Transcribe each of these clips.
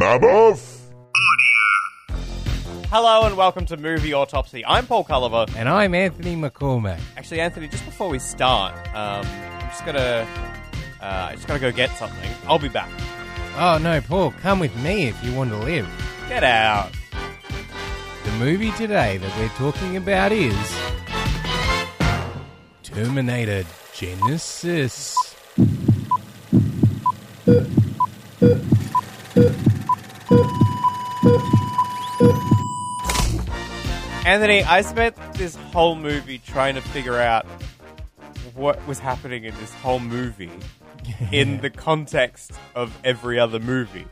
Maboff? Hello and welcome to Movie Autopsy. I'm Paul Culliver. And I'm Anthony McCormack. Actually, Anthony, just before we start, um, I'm just gonna, uh, I just gotta go get something. I'll be back. Oh no, Paul, come with me if you want to live. Get out. The movie today that we're talking about is Terminator Genisys. Anthony, I spent this whole movie trying to figure out what was happening in this whole movie in the context of every other movie.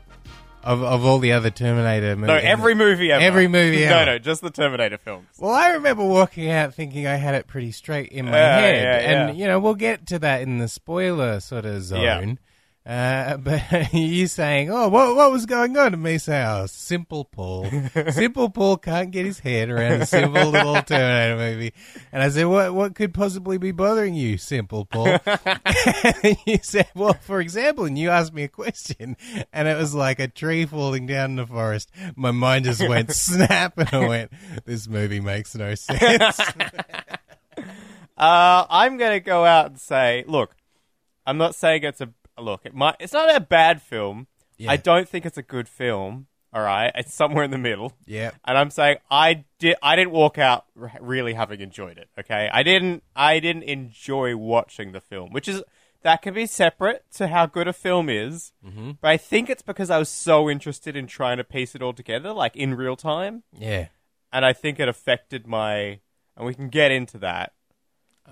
Of, of all the other Terminator movies. No, every movie ever. Every movie No, ever. no, just the Terminator films. Well, I remember walking out thinking I had it pretty straight in my Yeah, head. yeah, and, you know, we'll get to that in the spoiler sort of zone. Uh, but you saying, oh, what, what was going on? And me saying, oh, Simple Paul. simple Paul can't get his head around a simple little Terminator movie. And I said, what, what could possibly be bothering you, Simple Paul? and you said, well, for example, and you asked me a question, and it was like a tree falling down in the forest. My mind just went snap, and I went, this movie makes no sense. Uh, I'm going to go out and say, look, I'm not saying it's a look. It might. It's not a bad film. Yeah. I don't think it's a good film. All right, it's somewhere in the middle. yeah. And I'm saying I did. I didn't walk out r- really having enjoyed it. Okay, I didn't. I didn't enjoy watching the film, which is that can be separate to how good a film is. Mm-hmm. But I think it's because I was so interested in trying to piece it all together, like in real time, Yeah. and I think it affected my. And we can get into that.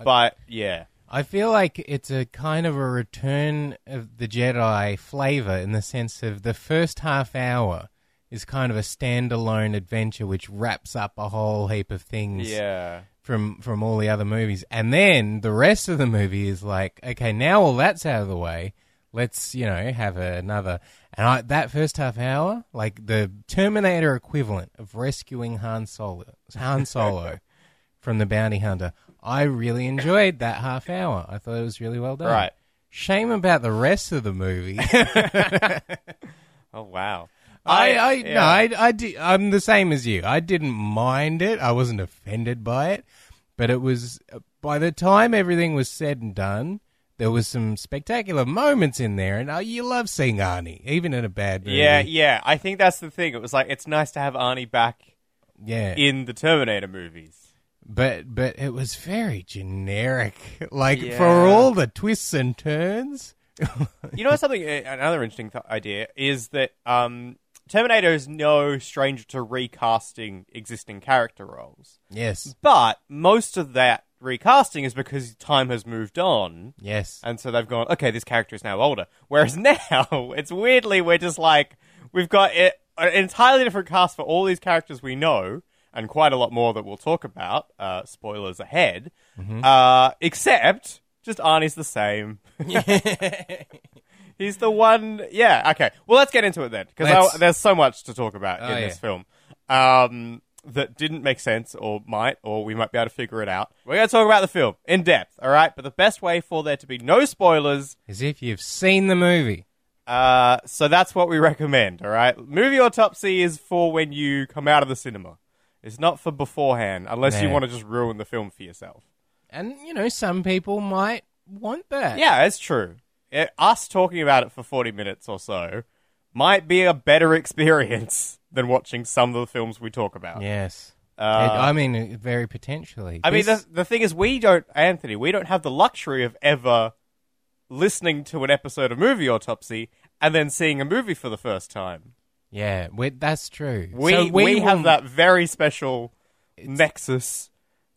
But yeah. I feel like it's a kind of a return of the Jedi flavor in the sense of the first half hour is kind of a standalone adventure which wraps up a whole heap of things Yeah. from from all the other movies. And then the rest of the movie is like, okay, now all that's out of the way. Let's, you know, have another and I, that first half hour, like the Terminator equivalent of rescuing Han Solo, Han Solo from the bounty hunter. I really enjoyed that half hour. I thought it was really well done. Right. Shame about the rest of the movie. Oh wow. I, I, yeah. no, I, I di- I'm the same as you. I didn't mind it. I wasn't offended by it, but it was by the time everything was said and done, there was some spectacular moments in there, and oh, you love seeing Arnie, even in a bad movie. Yeah, yeah. I think that's the thing. It was like it's nice to have Arnie back yeah. in the Terminator movies. But but it was very generic. Like Yeah. for all the twists and turns. You know something? Another interesting th- idea is that um, Terminator is no stranger to recasting existing character roles, yes, but most of that recasting is because time has moved on. yes. And so they've gone, okay, this character is now older. Whereas now, it's weirdly, we're just like, we've got it, an entirely different cast for all these characters we know, and quite a lot more that we'll talk about. Uh, spoilers ahead. Uh, except, just Arnie's the same. He's the one. Yeah, okay. Well, let's get into it then, because there's so much to talk about Oh, in yeah. this film. Um, that didn't make sense, or might, or we might be able to figure it out. We're going to talk about the film in depth, all right? But the best way for there to be no spoilers is if you've seen the movie. uh, so that's what we recommend, all right? Movie autopsy is for when you come out of the cinema. It's not for beforehand, unless you want to just ruin the film for yourself. And, you know, some people might want that. Yeah, it's true. It, us talking about it for 40 minutes or so might be a better experience than watching some of the films we talk about. Yes. Uh, I mean, very potentially. I mean, the, the thing is, we don't, Anthony, we don't have the luxury of ever listening to an episode of Movie Autopsy and then seeing a movie for the first time. Yeah, we, that's true. We So we, will- have that very special nexus,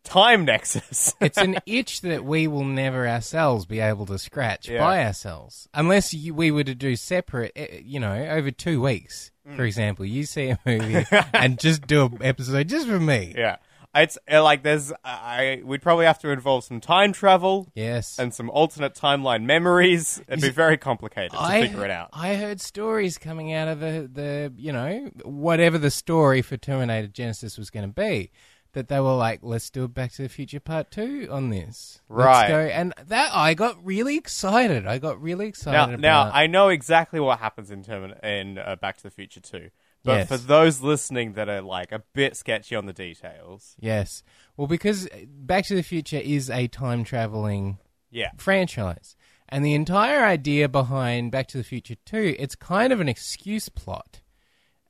time nexus. it's an itch that we will never ourselves be able to scratch Yeah. by ourselves, unless you, we were to do separate. eh, You know, over two weeks, Mm. for example, you see a movie and just do an episode just for me. yeah, it's uh, like there's I we'd probably have to involve some time travel Yes, and some alternate timeline memories. It'd be very complicated to figure it out. I heard stories coming out of the, the you know whatever the story for Terminator Genisys was going to be. that they were like, let's do a Back to the Future Part Two on this. Right. Let's go. And that I got really excited. I got really excited. Now, about now I know exactly what happens in Termin- in uh, Back to the Future 2. But Yes. for those listening that are like a bit sketchy on the details, Yes. Well, because Back to the Future is a time traveling yeah, franchise. And the entire idea behind Back to the Future 2, it's kind of an excuse plot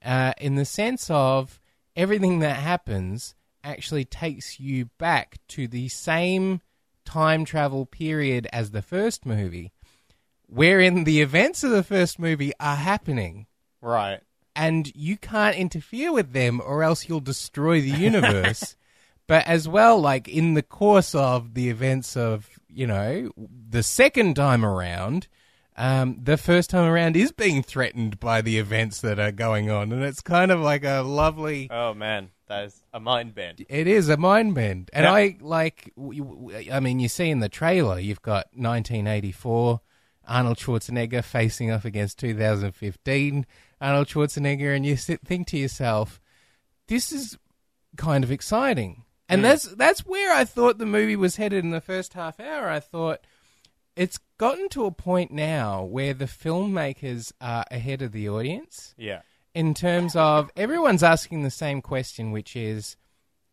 uh, in the sense of everything that happens actually takes you back to the same time travel period as the first movie, wherein the events of the first movie are happening. right. And you can't interfere with them or else you'll destroy the universe. but as well, like in the course of the events of, you know, the second time around, um, the first time around is being threatened by the events that are going on. And it's kind of like a lovely. Oh man, that is a mind bend. It is a mind bend. And Yeah. I like, I mean, you see in the trailer, you've got 1984, Arnold Schwarzenegger facing off against 2015, Arnold Schwarzenegger, and you sit, think to yourself, this is kind of exciting. And mm. that's that's where I thought the movie was headed in the first half hour. I thought it's gotten to a point now where the filmmakers are ahead of the audience Yeah. in terms of everyone's asking the same question, which is,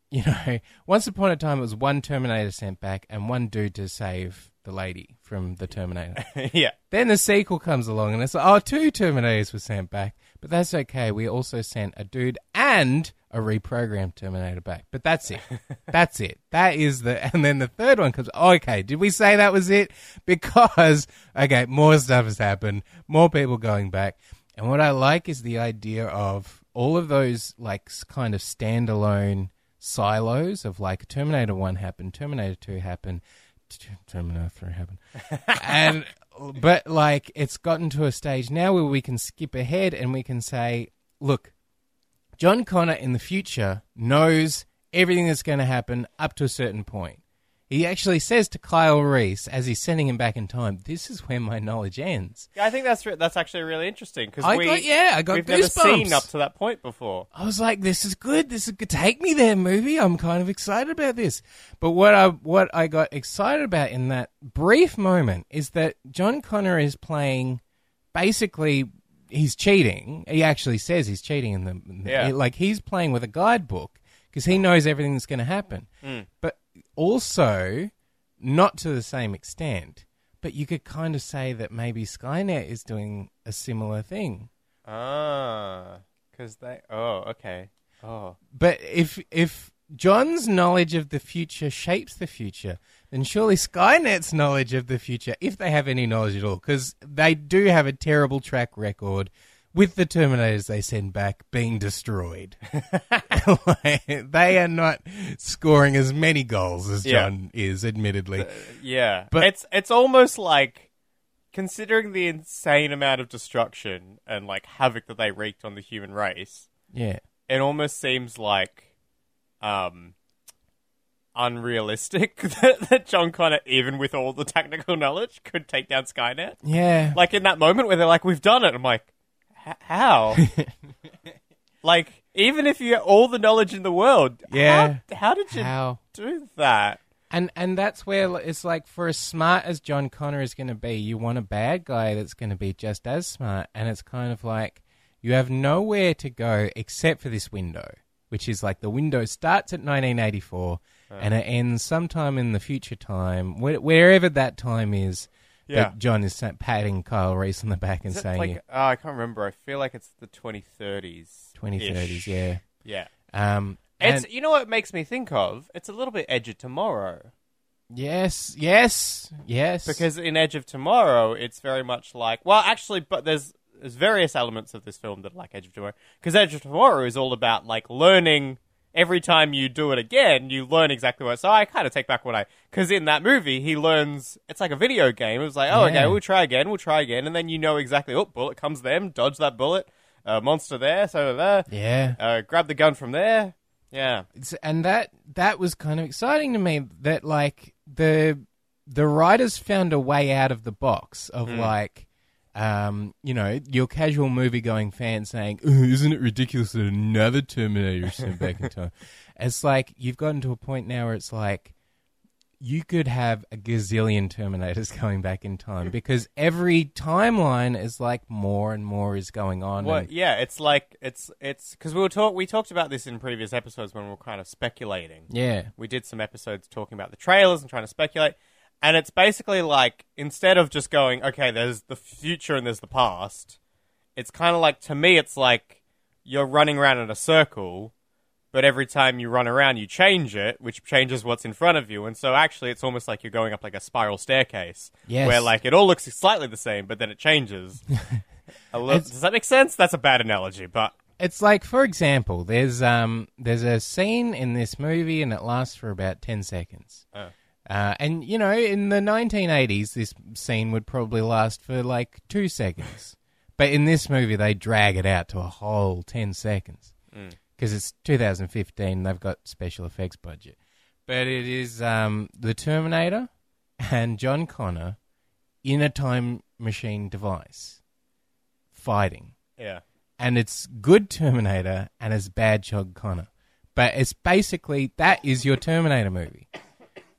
you know, once upon a time it was one Terminator sent back and one dude to save the lady from the Terminator. yeah. then the sequel comes along and it's like, oh, two Terminators were sent back, but that's okay. We also sent a dude and a reprogrammed Terminator back, but that's it. that's it. That is the, and then the third one comes. Okay, did we say that was it? Because okay, more stuff has happened, more people going back, and what I like is the idea of all of those like kind of standalone silos of like Terminator One happened, Terminator Two happened, T- Terminator Three happened, and but like it's gotten to a stage now where we can skip ahead and we can say, look, John Connor in the future knows everything that's going to happen up to a certain point. He actually says to Kyle Reese as he's sending him back in time, "This is where my knowledge ends." Yeah, I think that's re- that's actually really interesting because I we got yeah, I got we've never seen up to that point before. I was like, "This is good. This is good. Take me there, movie. I'm kind of excited about this." But what I what I got excited about in that brief moment is that John Connor is playing basically he's cheating. He actually says he's cheating in the in the- Yeah. like he's playing with a guidebook because he knows everything that's going to happen. Hmm. But also not to the same extent. But you could kind of say that maybe Skynet is doing a similar thing. Ah, because they. Oh, okay. Oh, But if if John's knowledge of the future shapes the future, then surely Skynet's knowledge of the future, if they have any knowledge at all, because they do have a terrible track record with the Terminators they send back being destroyed. Like, they are not scoring as many goals as Yeah. John is, admittedly. yeah. But- it's it's almost like considering the insane amount of destruction and like havoc that they wreaked on the human race. yeah. It almost seems like, um, unrealistic that, that John Connor, even with all the technical knowledge, could take down Skynet. Yeah. Like in that moment where they're like, "We've done it," I'm like, "H- "How?" like, even if you have all the knowledge in the world, Yeah. how, how did you How? do that? And and that's where it's like for as smart as John Connor is going to be, you want a bad guy that's going to be just as smart. And it's kind of like you have nowhere to go except for this window, which is like the window starts at 1984 and it ends sometime in the future time, where, wherever that time is. Yeah. That John is patting Kyle Reese on the back and saying, like, oh, I can't remember. I feel like it's the 2030s. 2030s, yeah. Yeah. Um, It's and- you know what it makes me think of? It's a little bit Edge of Tomorrow. yes, yes, yes. Because in Edge of Tomorrow, it's very much like well, actually, but there's there's various elements of this film that are like Edge of Tomorrow. Because Edge of Tomorrow is all about like learning. Every time you do it again, you learn exactly what. So I kind of take back what I because in that movie he learns. It's like a video game. It was like, oh, Yeah. okay, we'll try again, we'll try again, and then you know exactly. Oh, bullet comes them, dodge that bullet. Uh, monster there, so there. yeah. Uh, grab the gun from there. Yeah. It's, and that that was kind of exciting to me that like the the writers found a way out of the box of like um, you know, your casual movie going fan saying, "Isn't it ridiculous that another Terminator is sent back in time?" It's like you've gotten to a point now where it's like you could have a gazillion Terminators going back in time because every timeline is like more and more is going on. Well, and- yeah, it's like it's it's because we were talk we talked about this in previous episodes when we were kind of speculating. yeah, We did some episodes talking about the trailers and trying to speculate, and it's basically like instead of just going, okay, there's the future and there's the past. It's kind of like to me, it's like you're running around in a circle, but every time you run around, you change it, which changes what's in front of you, and so actually, it's almost like you're going up like a spiral staircase, Yes. where like it all looks slightly the same, but then it changes. a little, does that make sense? That's a bad analogy, but It's like, for example, there's um there's a scene in this movie and it lasts for about ten seconds. Oh. Uh, and you know, in the 1980s, this scene would probably last for like two seconds, but in this movie, they drag it out to a whole ten seconds because it's 2015. They've got special effects budget, but it is um the Terminator and John Connor in a time machine device fighting yeah. and it's good Terminator and it's bad John Connor. But it's basically that is your Terminator movie.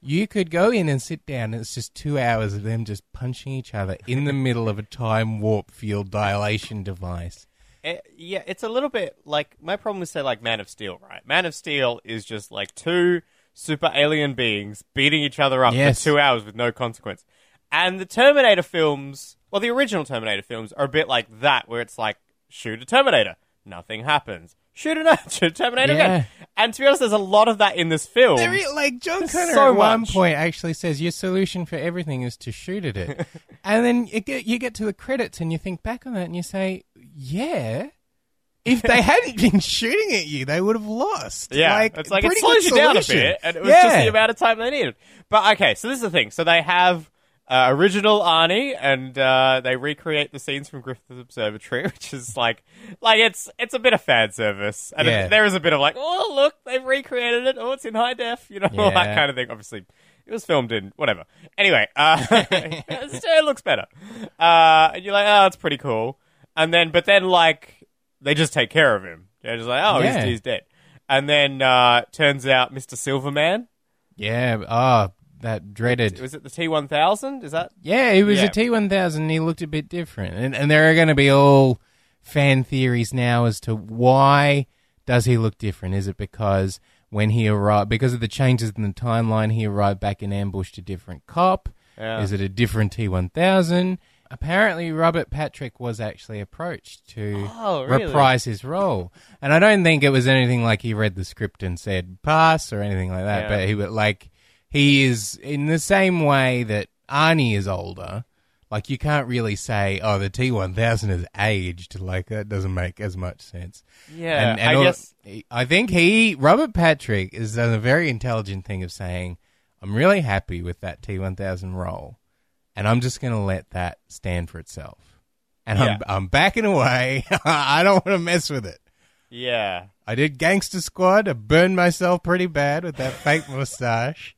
You could go in and sit down, and it's just two hours of them just punching each other in the middle of a time warp field dilation device. It, yeah, it's a little bit like my problem is say like Man of Steel, right? Man of Steel is just like two super alien beings beating each other up Yes. for two hours with no consequence. And the Terminator films, well, the original Terminator films are a bit like that, where it's like shoot a Terminator, nothing happens. Shoot a shoot a Terminator Yeah. again. And to be honest, there's a lot of that in this film. There is, like John Connor so at one much. point actually says your solution for everything is to shoot at it, and then you get you get to the credits and you think back on that and you say, yeah. If they hadn't been shooting at you, they would have lost. Yeah, like, it's like it pretty slows good you down a solution. bit, and it was just Yeah. the amount of time they needed. But okay, so this is the thing. So they have uh, original Arnie, and uh, they recreate the scenes from Griffith Observatory, which is like, like it's it's a bit of fan service, and Yeah. it, there is a bit of like, oh look, they've recreated it. Oh, it's in high def, you know, all that kind of thing. Obviously. It was filmed in whatever. Anyway, uh, it looks better, uh, and you're like, oh, that's pretty cool. And then, but then, like, they just take care of him. They're just like, oh, Yeah. he's, he's dead. And then uh, turns out Mr. Silverman. Yeah. Oh, that dreaded. Was it the T one thousand? Is that? Yeah, he was Yeah. a T one thousand. He looked a bit different, and and there are going to be all fan theories now as to why does he look different? Is it because when he arrived, because of the changes in the timeline, he arrived back in ambush to different cop? Yeah. Is it a different T one thousand? Apparently, Robert Patrick was actually approached to Oh, really? reprise his role, and I don't think it was anything like he read the script and said pass or anything like that. Yeah. But he would like he is in the same way that Arnie is older. Like you can't really say, "Oh, the T one thousand has aged." Like that doesn't make as much sense. Yeah, and, and I all- guess. I think he Robert Patrick has done a very intelligent thing of saying, "I'm really happy with that T one thousand role, and I'm just going to let that stand for itself." And Yeah. I'm I'm backing away. I don't want to mess with it. Yeah, I did Gangster Squad. I burned myself pretty bad with that fake mustache.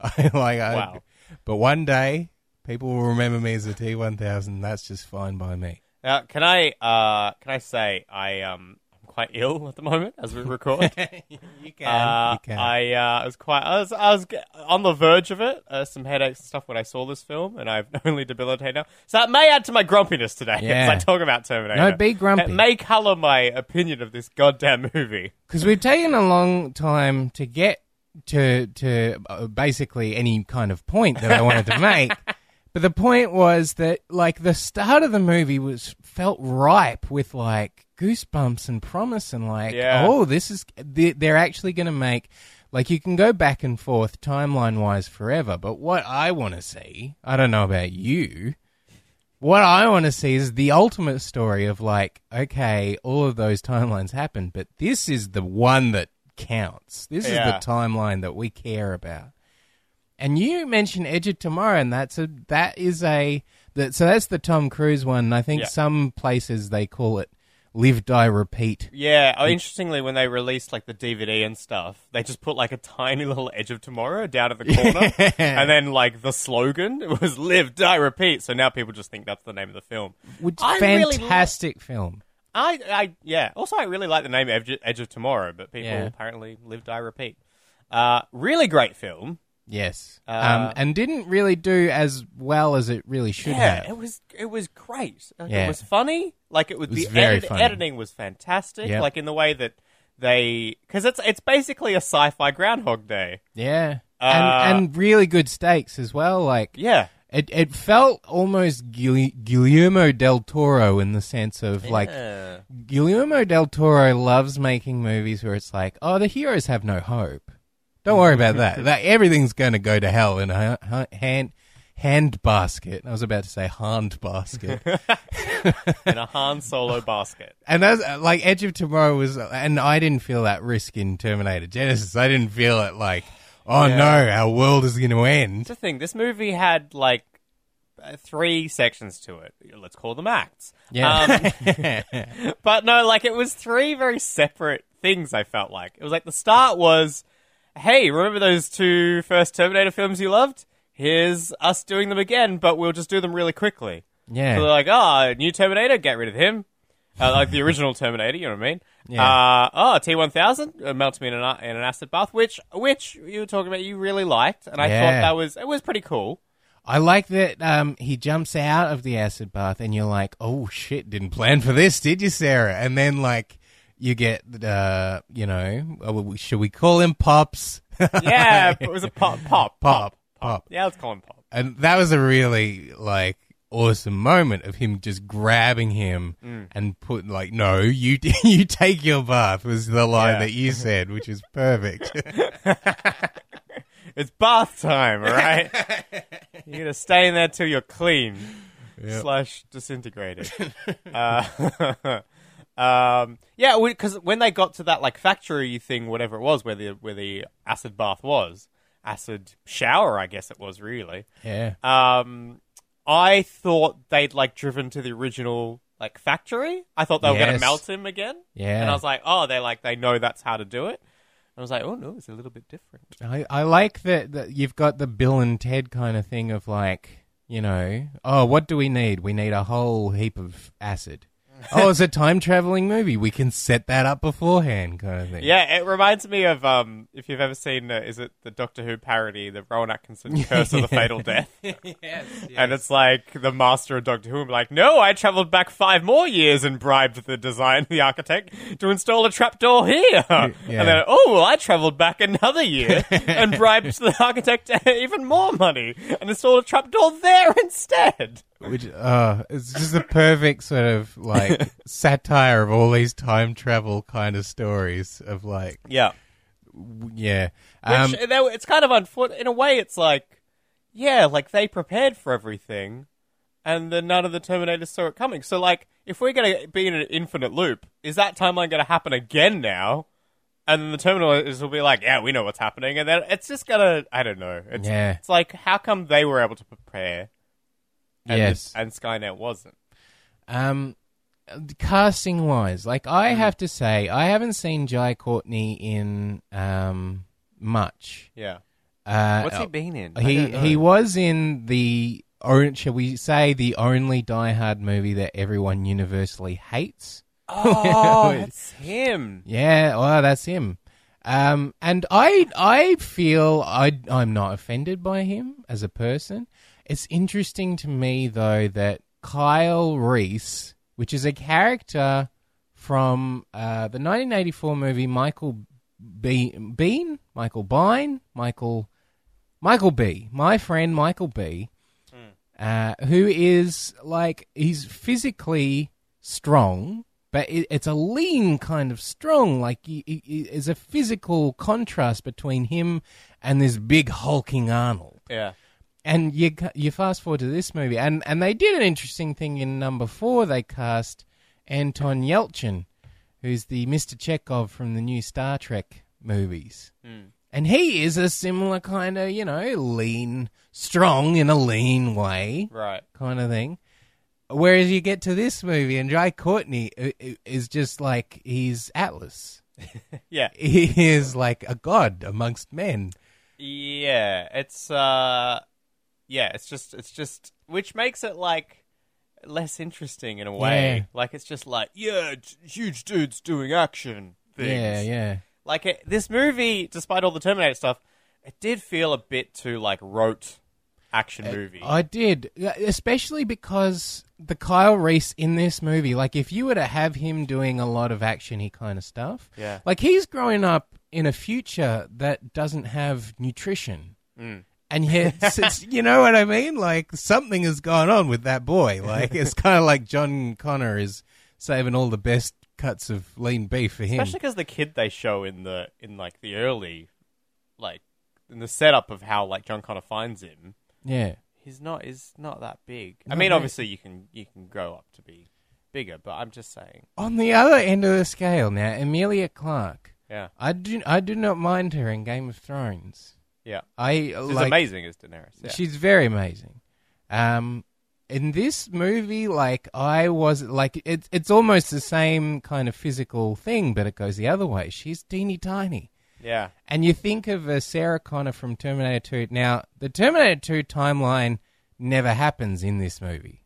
I like, I, but one day people will remember me as a T one thousand. That's just fine by me. Now, can I uh, can I say I um I'm quite ill at the moment as we record. you can, Uh, you can. I uh, was quite. I was. I was on the verge of it. Uh, some headaches and stuff when I saw this film, and I've only debilitated now, so that may add to my grumpiness today Yeah. as I talk about Terminator. No, be grumpy. It may color my opinion of this goddamn movie. because we've taken a long time to get to to uh, basically any kind of point that I wanted to make. But the point was that like the start of the movie was felt ripe with like goosebumps and promise and like Yeah. oh this is they- they're actually going to make like you can go back and forth timeline wise forever but what I want to see I don't know about you what I want to see is the ultimate story of like, okay, all of those timelines happened, but this is the one that counts. This is the timeline that we care about. And you mentioned Edge of Tomorrow, and that's a that is a that so that's the Tom Cruise one. and I think Yeah. some places they call it live, die, repeat. Yeah. Oh, interestingly, when they released like the DVD and stuff, they just put like a tiny little Edge of Tomorrow down at the corner, and then like the slogan was "Live, die, repeat." So now people just think that's the name of the film. Which I really fantastic film. I, I, yeah. Also, I really like the name Edge, Edge of Tomorrow, but people Yeah. apparently live, die, repeat. Uh, really great film. Yes, Uh, um, and didn't really do as well as it really should Yeah, have. it was it was great. Like, Yeah. It was funny. Like it was, It was the very edit- funny. editing was fantastic. Yep. Like in the way that they because it's it's basically a sci-fi Groundhog Day. Yeah, Uh, and and really good stakes as well. Like Yeah, it, it felt almost Guil- Guillermo del Toro in the sense of like Guillermo del Toro loves making movies where it's like, oh, the heroes have no hope. Don't worry about that. that everything's going to go to hell in a ha- hand hand basket. I was about to say hand basket. in a Han Solo basket. and that's like Edge of Tomorrow was, and I didn't feel that risk in Terminator Genisys. I didn't feel it like, oh Yeah. no, our world is going to end. That's the thing. This movie had like uh, three sections to it. Let's call them acts. Yeah. Um, but no, like it was three very separate things. I felt like it was like the start was, hey, remember those two first Terminator films you loved? Here's us doing them again, but we'll just do them really quickly. yeah. So they're like, oh, new Terminator, get rid of him. Uh, like the original Terminator, you know what I mean? Yeah. Uh, oh, T one thousand uh, melts me in an in an acid bath, which which you were talking about, you really liked, and I Yeah. thought that was it was pretty cool. I like that um, he jumps out of the acid bath, and you're like, "Oh shit! Didn't plan for this, did you, Sarah?" And then like you get, uh, you know, uh, should we call him Pops? Yeah, it was a pop, pop, Pop, Pop. Yeah, let's call him pop. And that was a really like awesome moment of him just grabbing him Mm. and put like, "No, you you take your bath," was the line Yeah. that you said, which is perfect. It's bath time, all right? you're gonna stay in there till you're clean Yep. slash disintegrated. uh, um, yeah, because when they got to that like factory thing, whatever it was, where the where the acid bath was, acid shower, I guess it was really. yeah, Um, I thought they'd like driven to the original like factory. I thought they were gonna Yes. melt him again. yeah. And I was like, oh, they like they know that's how to do it. I was like, oh no, it's a little bit different. I, I like that, that you've got the Bill and Ted kind of thing of like, you know, oh, what do we need? We need a whole heap of acid. Oh, it's a time traveling movie. We can set that up beforehand, kind of thing. Yeah, it reminds me of um, if you've ever seen, uh, is it the Doctor Who parody, the Rowan Atkinson Curse of the Fatal Death? yes, And it's like the master of Doctor Who will be like, no, I travelled back five more years and bribed the design, the architect, to install a trapdoor here. And then, oh, well, I travelled back another year and bribed the architect even more money and installed a trapdoor there instead. Which, uh, it's just a perfect sort of like satire of all these time travel kind of stories of like, Yeah. w- yeah. Which Um, they- it's kind of unfortunate. In a way, it's like, yeah, like they prepared for everything, and then none of the Terminators saw it coming. So, like, if we're going to be in an infinite loop, is that timeline going to happen again now? And then the Terminators will be like, yeah, we know what's happening, and then it's just gonna, I don't know. It's, Yeah. it's like, how come they were able to prepare, and, yes. and Skynet wasn't? Um, casting wise, like Mm. I have to say, I haven't seen Jai Courtney in um much. Yeah. Uh, What's he been in? He he was in the or shall we say the only Die Hard movie that everyone universally hates. Oh, it's him. Yeah, well, that's him. Um, and I I feel I I'm not offended by him as a person. It's interesting to me though that Kyle Reese, which is a character from uh, the 1984 movie Michael Be- Bean, Michael Bine, Michael Michael B, my friend Michael B, uh, who is like he's physically strong, but it, it's a lean kind of strong. Like he, he, he- there's a physical contrast between him and this big hulking Arnold. Yeah. And you you fast forward to this movie, and and they did an interesting thing in number four. They cast Anton Yelchin, who's the Mister Chekhov from the new Star Trek movies. Hmm. And he is a similar kind of, you know, lean, strong in a lean way Right. kind of thing. Whereas you get to this movie, and Jai Courtney i- i- is just like he's Atlas. Yeah, He is like a god amongst men. yeah. It's uh, yeah. It's just it's just which makes it like less interesting in a way. Yeah. Like it's just like yeah, huge dudes doing action things. Yeah, yeah. Like it, this movie, despite all the Terminator stuff, it did feel a bit too like rote action movie. I did, especially because the Kyle Reese in this movie, like if you were to have him doing a lot of actiony kind of stuff, Yeah. like he's growing up in a future that doesn't have nutrition. Mm. And yet, it's, you know what I mean? Like something has gone on with that boy. Like it's kind of like John Connor is saving all the best cuts of lean beef for him. Especially because the kid they show in the in like the early, like in the setup of how like John Connor finds him, yeah. he's not is not that big. I mean, big. obviously you can you can grow up to be bigger, but I'm just saying, On the other end of the scale now, Emilia Clarke. yeah, I do I do not mind her in Game of Thrones. Yeah, I she's like amazing as Daenerys. Yeah. she's very amazing. Um in this movie like I was like it's it's almost the same kind of physical thing but it goes the other way. She's teeny tiny. yeah, And you think of uh, Sarah Connor from Terminator 2. Now, the Terminator 2 timeline never happens in this movie.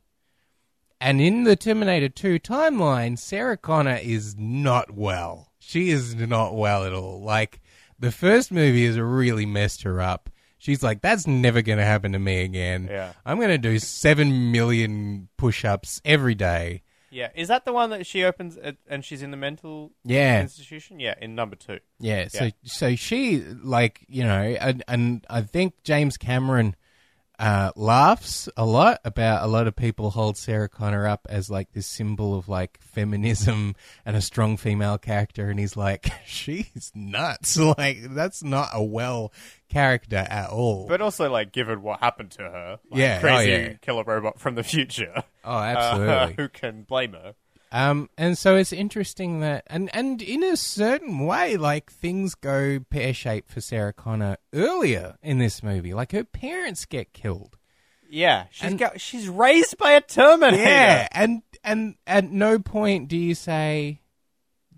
And in the Terminator 2 timeline, Sarah Connor is not well. She is not well at all. Like, the first movie has really messed her up. She's like, that's never going to happen to me again. Yeah. I'm going to do 7 million push ups every day. yeah. Is that the one that she opens at, and she's in the mental Yeah. institution? Yeah, in number two. Yeah, so so she like you know, and, and I think James Cameron uh, laughs a lot about a lot of people hold Sarah Connor up as like this symbol of like feminism and a strong female character, and he's like, she's nuts. Like that's not a well character at all. But also, like, given what happened to her, like, Yeah, oh, crazy yeah. killer robot from the future, oh, uh, absolutely. who can blame her? Um, and so it's interesting that, and, and in a certain way, like things go pear shaped for Sarah Connor earlier in this movie. Like her parents get killed. Yeah, she's And- got, she's raised by a Terminator. Yeah, and and at no point do you say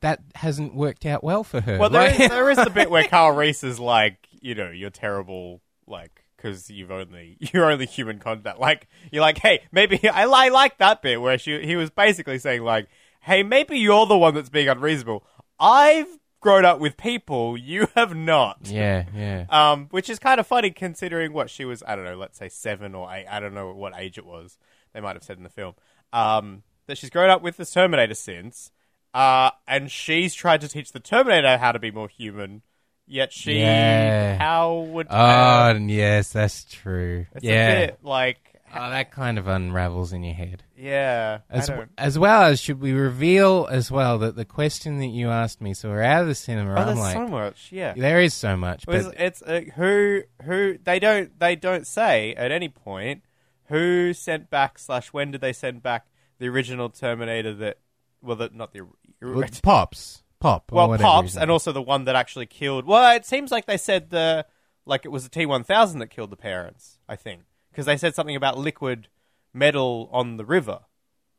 that hasn't worked out well for her. Well, there Like- is, there is the bit where Carl Reese is like, you know, you're terrible, like, because you've only you're only human contact. Like, you're like, hey, maybe I, I like that bit where she he was basically saying like, hey, maybe you're the one that's being unreasonable. I've grown up with people, you have not. yeah, yeah. Um, which is kind of funny considering what she was. I don't know, let's say seven or eight. I don't know what age it was. They might have said in the film. Um, that she's grown up with the Terminator since. Uh, and she's tried to teach the Terminator how to be more human. Yet she, Yeah. how would? Oh, yes, that's true. it's yeah. a bit like, Oh, that kind of unravels in your head. yeah. As, as well as should we reveal as well that the question that you asked me, so we're out of the cinema. Oh, I'm there's like, so much. Yeah. there is so much, It's, but it's uh, who who they don't they don't say at any point who sent back slash when did they send back the original Terminator that well the, not the well, pops, pop, well pops and also the one that actually killed well it seems like they said the like it was the T one thousand that killed the parents I think because they said something about liquid metal on the river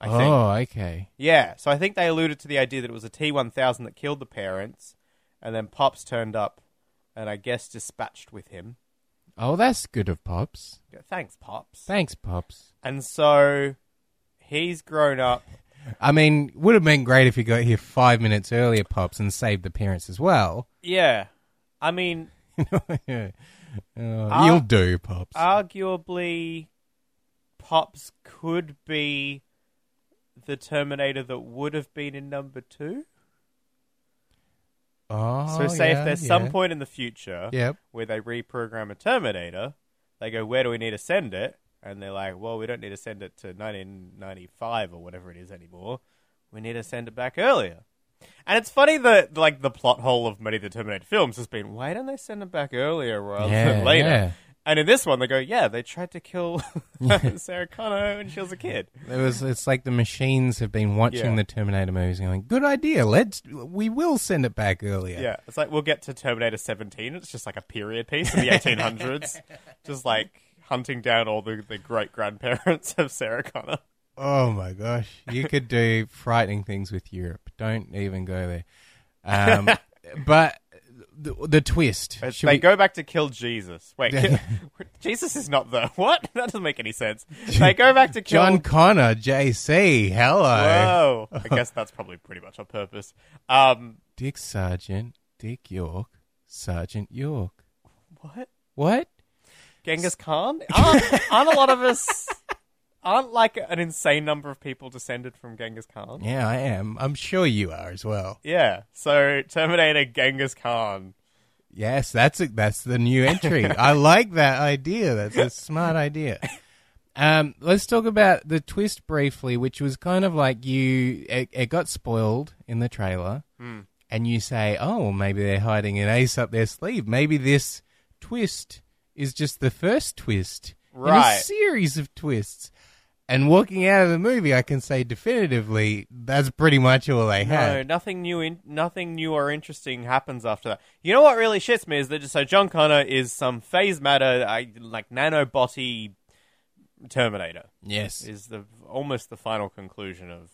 I oh, think Oh, okay. yeah so I think they alluded to the idea that it was a T one thousand that killed the parents and then pops turned up and I guess dispatched with him. Oh, that's good of pops. Yeah, Thanks, Pops. Thanks, pops. And so he's grown up. I mean, would have been great if you got here five minutes earlier, pops, and saved the parents as well. Yeah. I mean, yeah. Ah. you'll do, pops. arguably, Pops could be the Terminator that would have been in number two. oh, so, say yeah, if there's yeah. some point in the future Yep. where they reprogram a Terminator, they go, Where do we need to send it? And they're like, Well, we don't need to send it to 1995 or whatever it is anymore. We need to send it back earlier. And it's funny that like the plot hole of many of the Terminator films has been why don't they send it back earlier rather Yeah, than later? yeah. And in this one, they go, yeah, they tried to kill Sarah Connor when she was a kid. It was. It's like the machines have been watching Yeah. the Terminator movies, and going, "Good idea. Let's. We will send it back earlier." Yeah, it's like we'll get to Terminator 17. It's just like a period piece in the 1800s, just like hunting down all the, the great grandparents of Sarah Connor. Oh my gosh, you could do frightening things with Europe. Don't even go there. Um, but the, the twist. Should they we- go back to kill Jesus. Wait, kill- Jesus is not the what? That doesn't make any sense. They go back to kill. John Connor, JC. Hello, Whoa! I guess that's probably pretty much on purpose. Um, Dick Sargent, Dick York, Sergeant York. what? What? Genghis Khan? Aren't, aren't a lot of us? Aren't like an insane number of people descended from Genghis Khan? Yeah, I am. I'm sure you are as well. Yeah. So Terminator Genghis Khan. Yes, that's a, that's the new entry. I like that idea. That's a smart idea. Um, let's talk about the twist briefly, which was kind of like you. It, it got spoiled in the trailer, and you say, "Oh, well, maybe they're hiding an ace up their sleeve. Maybe this twist is just the first twist in a series of twists." And walking out of the movie, I can say definitively that's pretty much all they No, nothing new. In, nothing new or interesting happens after that. You know what really shits me is that so John Connor is some phase matter, I, like nanobotty Terminator. Yes, Is the almost the final conclusion of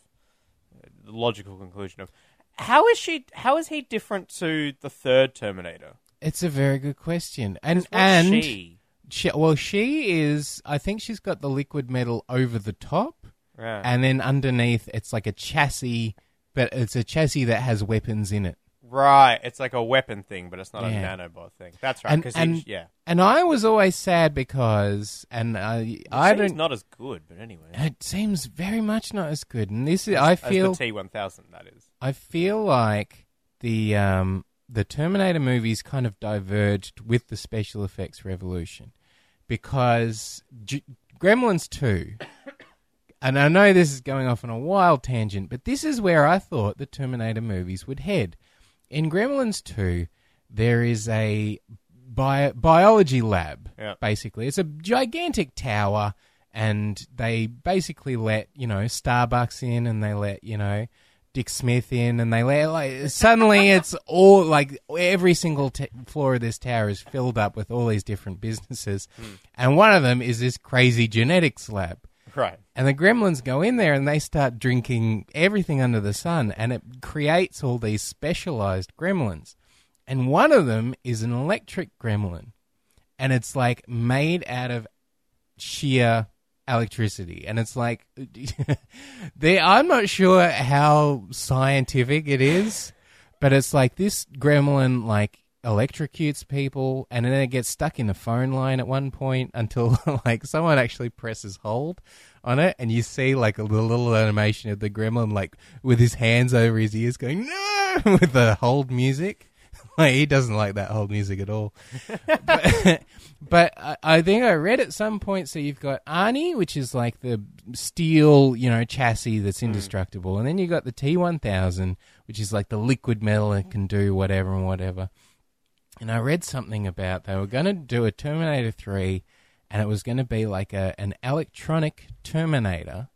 the logical conclusion of how is she? How is he different to the third Terminator? It's a very good question. And and she? She, well, she is. I think she's got the liquid metal over the top, Yeah. and then underneath it's like a chassis, but it's a chassis that has weapons in it. Right, it's like a weapon thing, but it's not Yeah. a nanobot thing. That's right. And- and- yeah, And I was always sad because, and I, I It seems don't. not as good, but anyway. it seems very much not as good. And this is, I feel, as the T one thousand. That is. I feel like the um, the Terminator movies kind of diverged with the special effects revolution because G- Gremlins 2 and I know this is going off on a wild tangent but this is where I thought the Terminator movies would head. In Gremlins 2 there is a bi- biology lab Yeah. basically. It's a gigantic tower and they basically let, you know, Starbucks in and they let, you know, Dick Smith in and they let like suddenly it's all like every single t- floor of this tower is filled up with all these different businesses. Hmm. And one of them is this crazy genetics lab. Right. And the gremlins go in there and they start drinking everything under the sun, and it creates all these specialized gremlins. And one of them is an electric gremlin, and it's like made out of sheer electricity. And it's like, they, I'm not sure how scientific it is, but it's like this gremlin, like, electrocutes people and then it gets stuck in the phone line at one point until like someone actually presses hold on it and you see like a little, little animation of the gremlin like with his hands over his ears going no with the hold music like he doesn't like that old music at all but, but I, I think I read at some point so you've got Arnie which is like the steel you know chassis that's hmm. indestructible and then you've got the T1000 which is like the liquid metal and can do whatever and whatever and I read something about they were going to do a Terminator 3 and it was going to be like a an electronic Terminator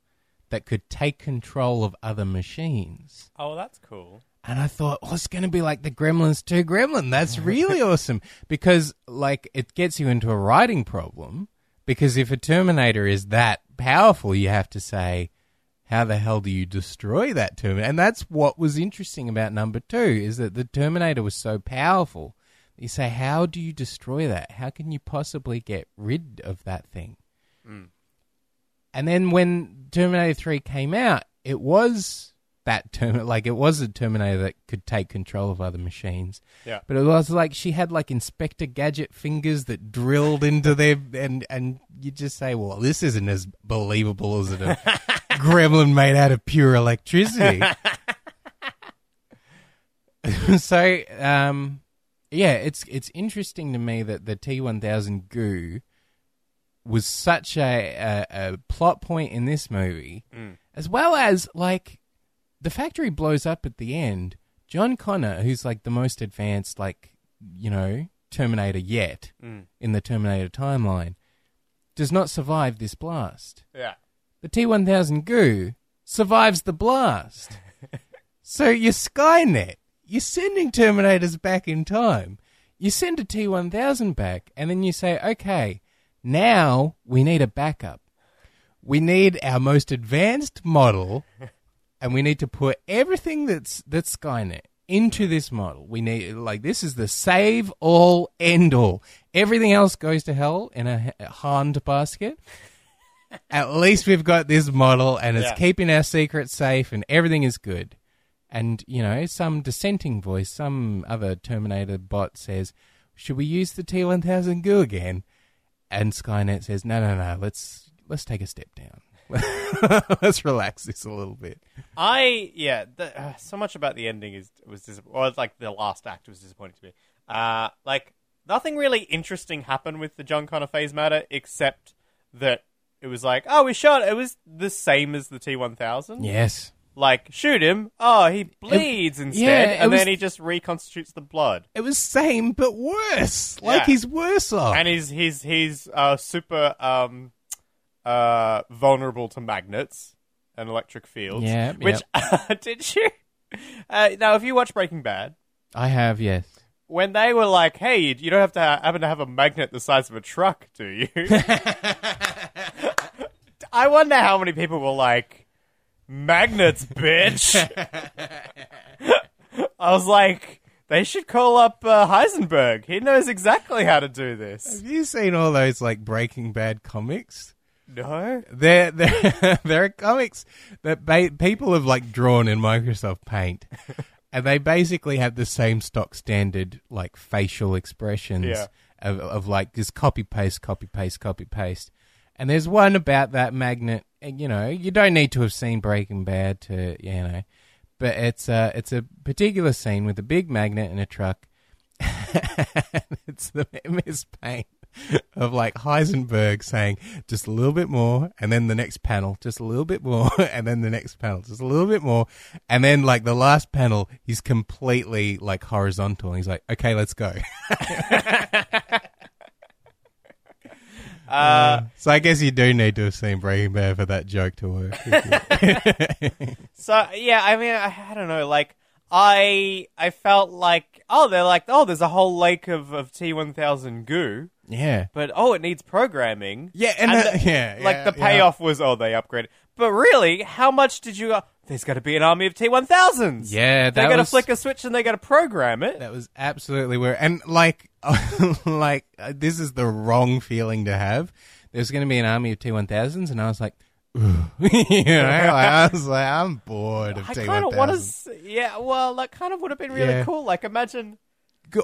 that could take control of other machines. Oh, that's cool. And I thought, oh, it's going to be like the Gremlins 2 Gremlin. That's really awesome because like it gets you into a writing problem because if a Terminator is that powerful, you have to say how the hell do you destroy that Terminator? And that's what was interesting about number 2 is that the Terminator was so powerful. You say, how do you destroy that? How can you possibly get rid of that thing? Mm. And then when Terminator 3 came out, it was that term like it was a Terminator that could take control of other machines. Yeah. But it was like she had like Inspector Gadget fingers that drilled into their and and you just say, well, this isn't as believable as a gremlin made out of pure electricity. so, um, yeah, it's it's interesting to me that the T one thousand goo was such a, a, a plot point in this movie, as well as like the factory blows up at the end. John Connor, who's like the most advanced, like you know, Terminator yet mm. in the Terminator timeline, does not survive this blast. Yeah. The T one thousand goo survives the blast. so you're Skynet. You're sending Terminators back in time. You send a T one thousand back, and then you say, okay, now we need a backup. we need our most advanced model, and we need to put everything that's that's Skynet into this model. We need like this is the save all end all. Everything else goes to hell in a, a hand basket. At least we've got this model, and it's Yeah. keeping our secrets safe, and everything is good. And you know, some dissenting voice, some other Terminator bot says, "Should we use the T one thousand goo again?" And Skynet says, "No, no, no. Let's let's take a step down. let's relax this a little bit." I yeah, the, uh, so much about the ending is was dis- or like the last act was disappointing to me. Uh, like nothing really interesting happened with the John Connor phase matter except that it was like, oh, we shot. It was the same as the T one thousand. Yes. Like shoot him. Oh, he bleeds instead, yeah, and was- then he just reconstitutes the blood. It was same but worse. Like Yeah. he's worse off. and he's he's he's uh, super um uh vulnerable to magnets and electric fields. Yeah, Which did you? Uh, now, if you watch Breaking Bad, I have yes. when they were like, "Hey, you don't have to ha- happen to have a magnet the size of a truck, do you?" I wonder how many people were like, "Magnets, bitch." I was like, they should call up uh, Heisenberg. He knows exactly how to do this. Have you seen all those like Breaking Bad comics? No. There, there, there are comics that ba- people have like drawn in Microsoft Paint, and they basically have the same stock standard like facial expressions Yeah. of, of like just copy paste, copy paste, copy paste. And there's one about that magnet. And, you know, you don't need to have seen Breaking Bad to, you know, but it's a it's a particular scene with a big magnet in a truck. it's the MS Paint of like Heisenberg saying just a little bit more, and then the next panel just a little bit more, and then the next panel just a little bit more, and then like the last panel, he's completely like horizontal, and he's like, "Okay, let's go." Uh, so I guess you do need to have seen Breaking Bad for that joke to work. So yeah, I mean, I, I don't know. Like, I I felt like oh, they're like oh, there's a whole lake of of T one thousand goo, yeah, but oh, it needs programming. yeah, and, And the- the- yeah, like yeah, the payoff was oh, they upgraded. But really, how much did you? There's got to be an army of T one thousands. Yeah, they that got to flick a switch and they got to program it. That was absolutely weird. And like, like uh, this is the wrong feeling to have. There's going to be an army of T1000s, and I was like. You know, I was like, I'm bored of I T1000s. kind of want to. Yeah, well, that kind of would have been really Yeah. cool. Like, imagine.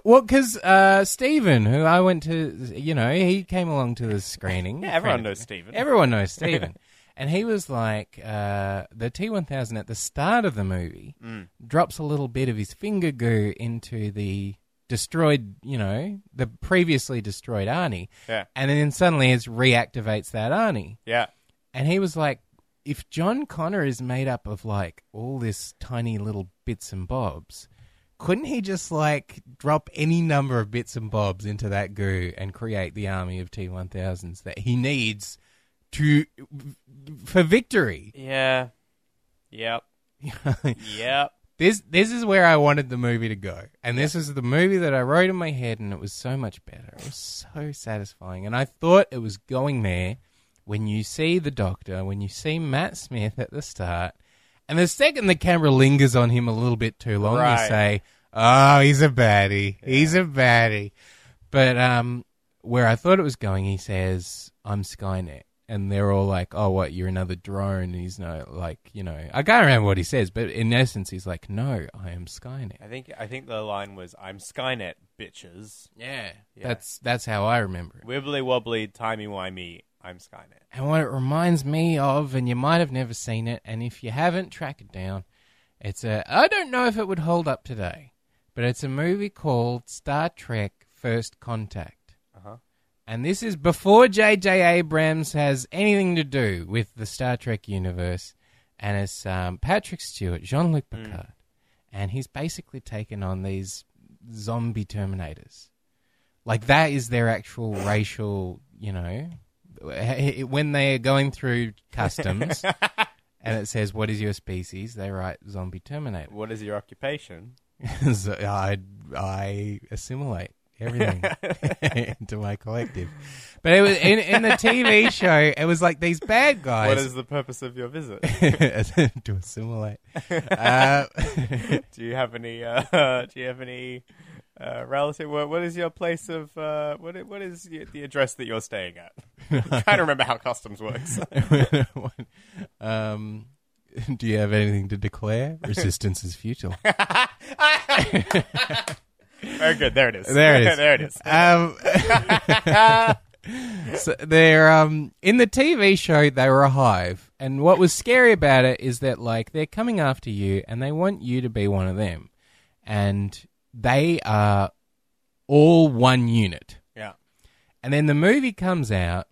Well, because uh, Stephen, who I went to, you know, he came along to the screening. Yeah, everyone Friend knows Stephen. Everyone knows Stephen. and he was like, uh, the T1000 at the start of the movie Mm. drops a little bit of his finger goo into the destroyed, you know, the previously destroyed Arnie. Yeah, And then suddenly it reactivates that Arnie. yeah. And he was like, if John Connor is made up of like all this tiny little bits and bobs, couldn't he just like drop any number of bits and bobs into that goo and create the army of T1000s that he needs to for victory? Yeah. Yep. Yep. this this is where I wanted the movie to go. And this is the movie that I wrote in my head and it was so much better. It was so satisfying. And I thought it was going there when you see the doctor, when you see Matt Smith at the start, and the second the camera lingers on him a little bit too long, Right. you say, "Oh, he's a baddie. He's a baddie." But um, where I thought it was going, he says, "I'm Skynet," and they're all like, "Oh, what? You're another drone?" And he's no, like, you know, I can't remember what he says, but in essence, he's like, "No, I am Skynet." I think I think the line was "I'm Skynet, bitches." Yeah, Yeah. that's that's how I remember it. Wibbly wobbly, timey wimey. I'm Skynet. And what it reminds me of, and you might have never seen it, and if you haven't, track it down. It's a I don't know if it would hold up today, but it's a movie called Star Trek First Contact. Uh-huh. And this is before J.J. Abrams has anything to do with the Star Trek universe. And it's um, Patrick Stewart, Jean Luc Picard. And he's basically taken on these zombie Terminators. Like, that is their actual racial, you know. When they're going through customs and it says, What is your species? they write zombie Terminator. What is your occupation? so I, I assimilate. everything into my collective. But it was in, in the TV show. It was like these bad guys What is the purpose of your visit? to assimilate. Uh, do you have any? Uh, do you have any uh, relative? What, what is your place of? Uh, what What is the address that you're staying at? I'm trying to remember how customs works. um, do you have anything to declare? Resistance is futile. Very good. There it is. There it is. there it is. Um, so they're um in the TV show they were a hive, and what was scary about it is that like they're coming after you and they want you to be one of them, and they are all one unit. Yeah. And then the movie comes out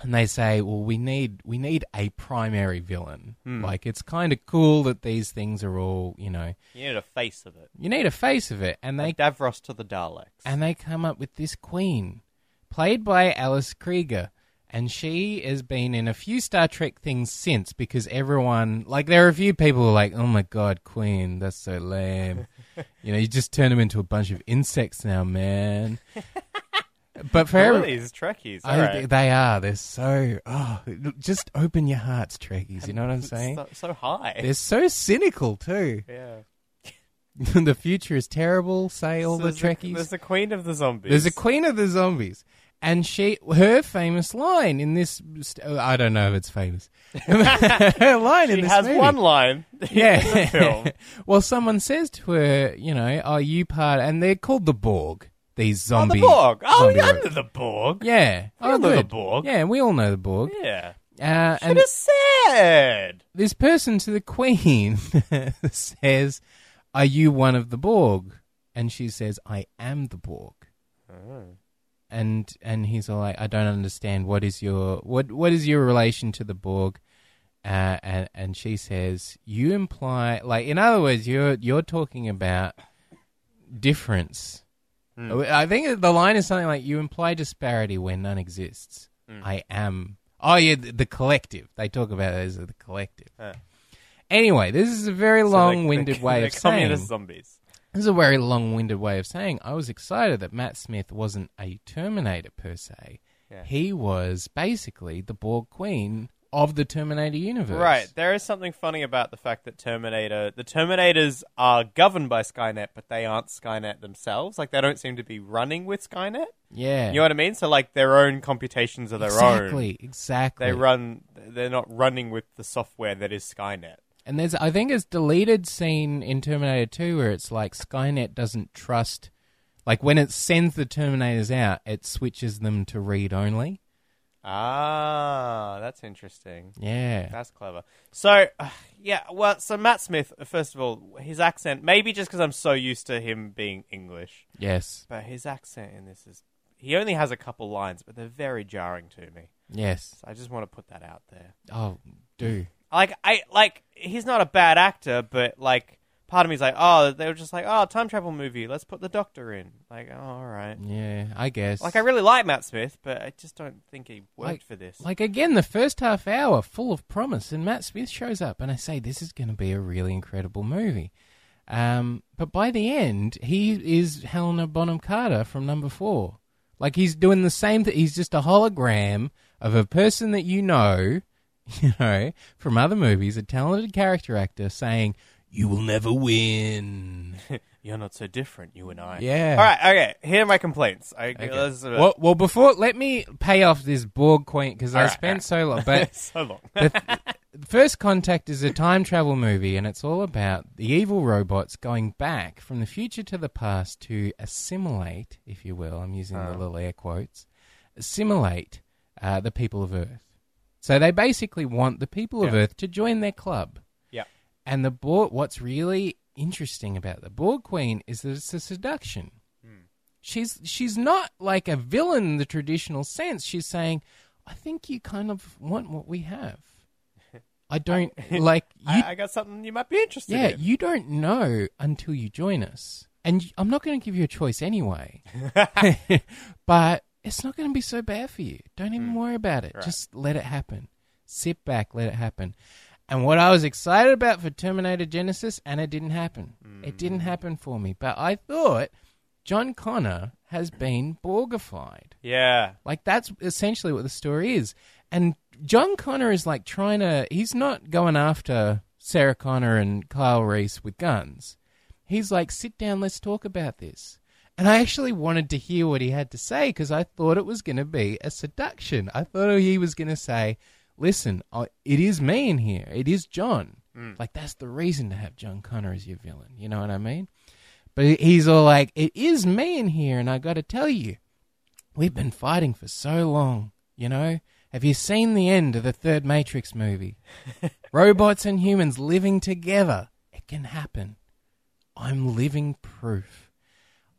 and they say, "Well, we need we need a primary villain. Hmm. Like it's kind of cool that these things are all, you know, You need a face of it. you need a face of it." And they Like Davros to the Daleks. and they come up with this queen, played by Alice Krige. And she has been in a few Star Trek things since because everyone, like, there are a few people who are like, oh my god, Queen, that's so lame. you know, you just turn them into a bunch of insects now, man. but for every, these Trekkies? I, right. they are, they're so, oh, just open your hearts, Trekkies, you know what I'm saying? So, so high. They're so cynical, too. yeah. the future is terrible, say all So the a- Trekkies. there's the Queen of the Zombies. There's a queen of the zombies, and she her famous line in this. oh, I don't know if it's famous. her line in She this has movie. one line. in the Yeah. film. well, someone says to her, you know, "Are you part?" And they're called the Borg. These Oh, zombie. the Borg. Oh, yeah, ro- the Borg. Yeah. I Oh, know the. Borg. Yeah, we all know the Borg. Yeah. Uh, Should and have said. this person to the queen says, "Are you one of the Borg?" And she says, "I am the Borg." And and he's all like, "I don't understand. What is your what what is your relation to the Borg?" Uh, and and she says, "You imply like in other words, you're you're talking about difference." I think the line is something like, "You imply disparity where none exists." I am. Oh yeah, the, the collective. They talk about it as the collective. Anyway, this is a very So long-winded they- way they're of saying. zombies. This is a very long-winded way of saying I was excited that Matt Smith wasn't a Terminator per se. Yeah. He was basically the Borg Queen of the Terminator universe. Right. There is something funny about the fact that Terminator, the Terminators are governed by Skynet, but they aren't Skynet themselves. Like they don't seem to be running with Skynet. Yeah. You know what I mean? So like their own computations are their own. exactly. Exactly. They run. They're not running with the software that is Skynet. And there's, I think, it's deleted scene in Terminator 2 where it's like Skynet doesn't trust, like when it sends the Terminators out, it switches them to read only. Ah, that's interesting. Yeah. That's clever. So, uh, yeah, well, so Matt Smith, first of all, his accent, maybe just because I'm so used to him being English, Yes. but his accent in this is. He only has a couple lines, but they're very jarring to me. Yes. So I just want to put that out there. Oh, do. Like, I, like, he's not a bad actor, but, like, part of me is like, oh, they were just like, oh, time travel movie, let's put the doctor in. Like, oh, all right. Yeah, I guess. Like, I really like Matt Smith, but I just don't think he worked Like- for this. Like again, the first half hour full of promise, and Matt Smith shows up, and I say this is going to be a really incredible movie. Um, but by the end, he is Helena Bonham Carter from Number Four. Like he's doing the same thing. He's just a hologram of a person that you know, you know, from other movies, a talented character actor saying, "You will never win." You're not so different, you and I. Yeah. All right, okay. Here are my complaints. I, Okay. let's- uh, Well, well, before let me pay off this Borg Queen because I All right, spent so long, but. so long. the First Contact is a time travel movie, and it's all about the evil robots going back from the future to the past to assimilate, if you will. I'm using the little air quotes. Assimilate uh, the people of Earth. So they basically want the people of Yeah. Earth to join their club. yeah. And the Borg, what's really interesting about the Borg Queen is that it's a seduction. Hmm. She's she's not like a villain in the traditional sense. She's saying, "I think you kind of want what we have." I don't like you. I, I got something you might be interested yeah, in. you don't know until you join us, and I'm not going to give you a choice anyway. but it's not going to be so bad for you. Don't even mm. worry about it. Right. Just let it happen. Sit back, let it happen. And what I was excited about for Terminator Genisys, and it didn't happen. It didn't mm. happen for me. But I thought John Connor has been Borgified. Yeah. Like that's essentially what the story is. And John Connor is like trying to he's not going after Sarah Connor and Kyle Reese with guns. He's like, sit down, let's talk about this. And I actually wanted to hear what he had to say because I thought it was going to be a seduction. I thought he was going to say, listen, it is me in here. It is John. Mm. Like, that's the reason to have John Connor as your villain. You know what I mean? But he's all like, it is me in here, and I got to tell you, we've been fighting for so long, you know? Have you seen the end of the third Matrix movie? Robots and humans living together. It can happen. I'm living proof.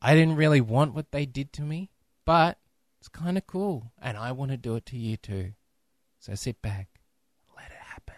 I didn't really want what they did to me, but it's kind of cool, and I want to do it to you too. So sit back, let it happen.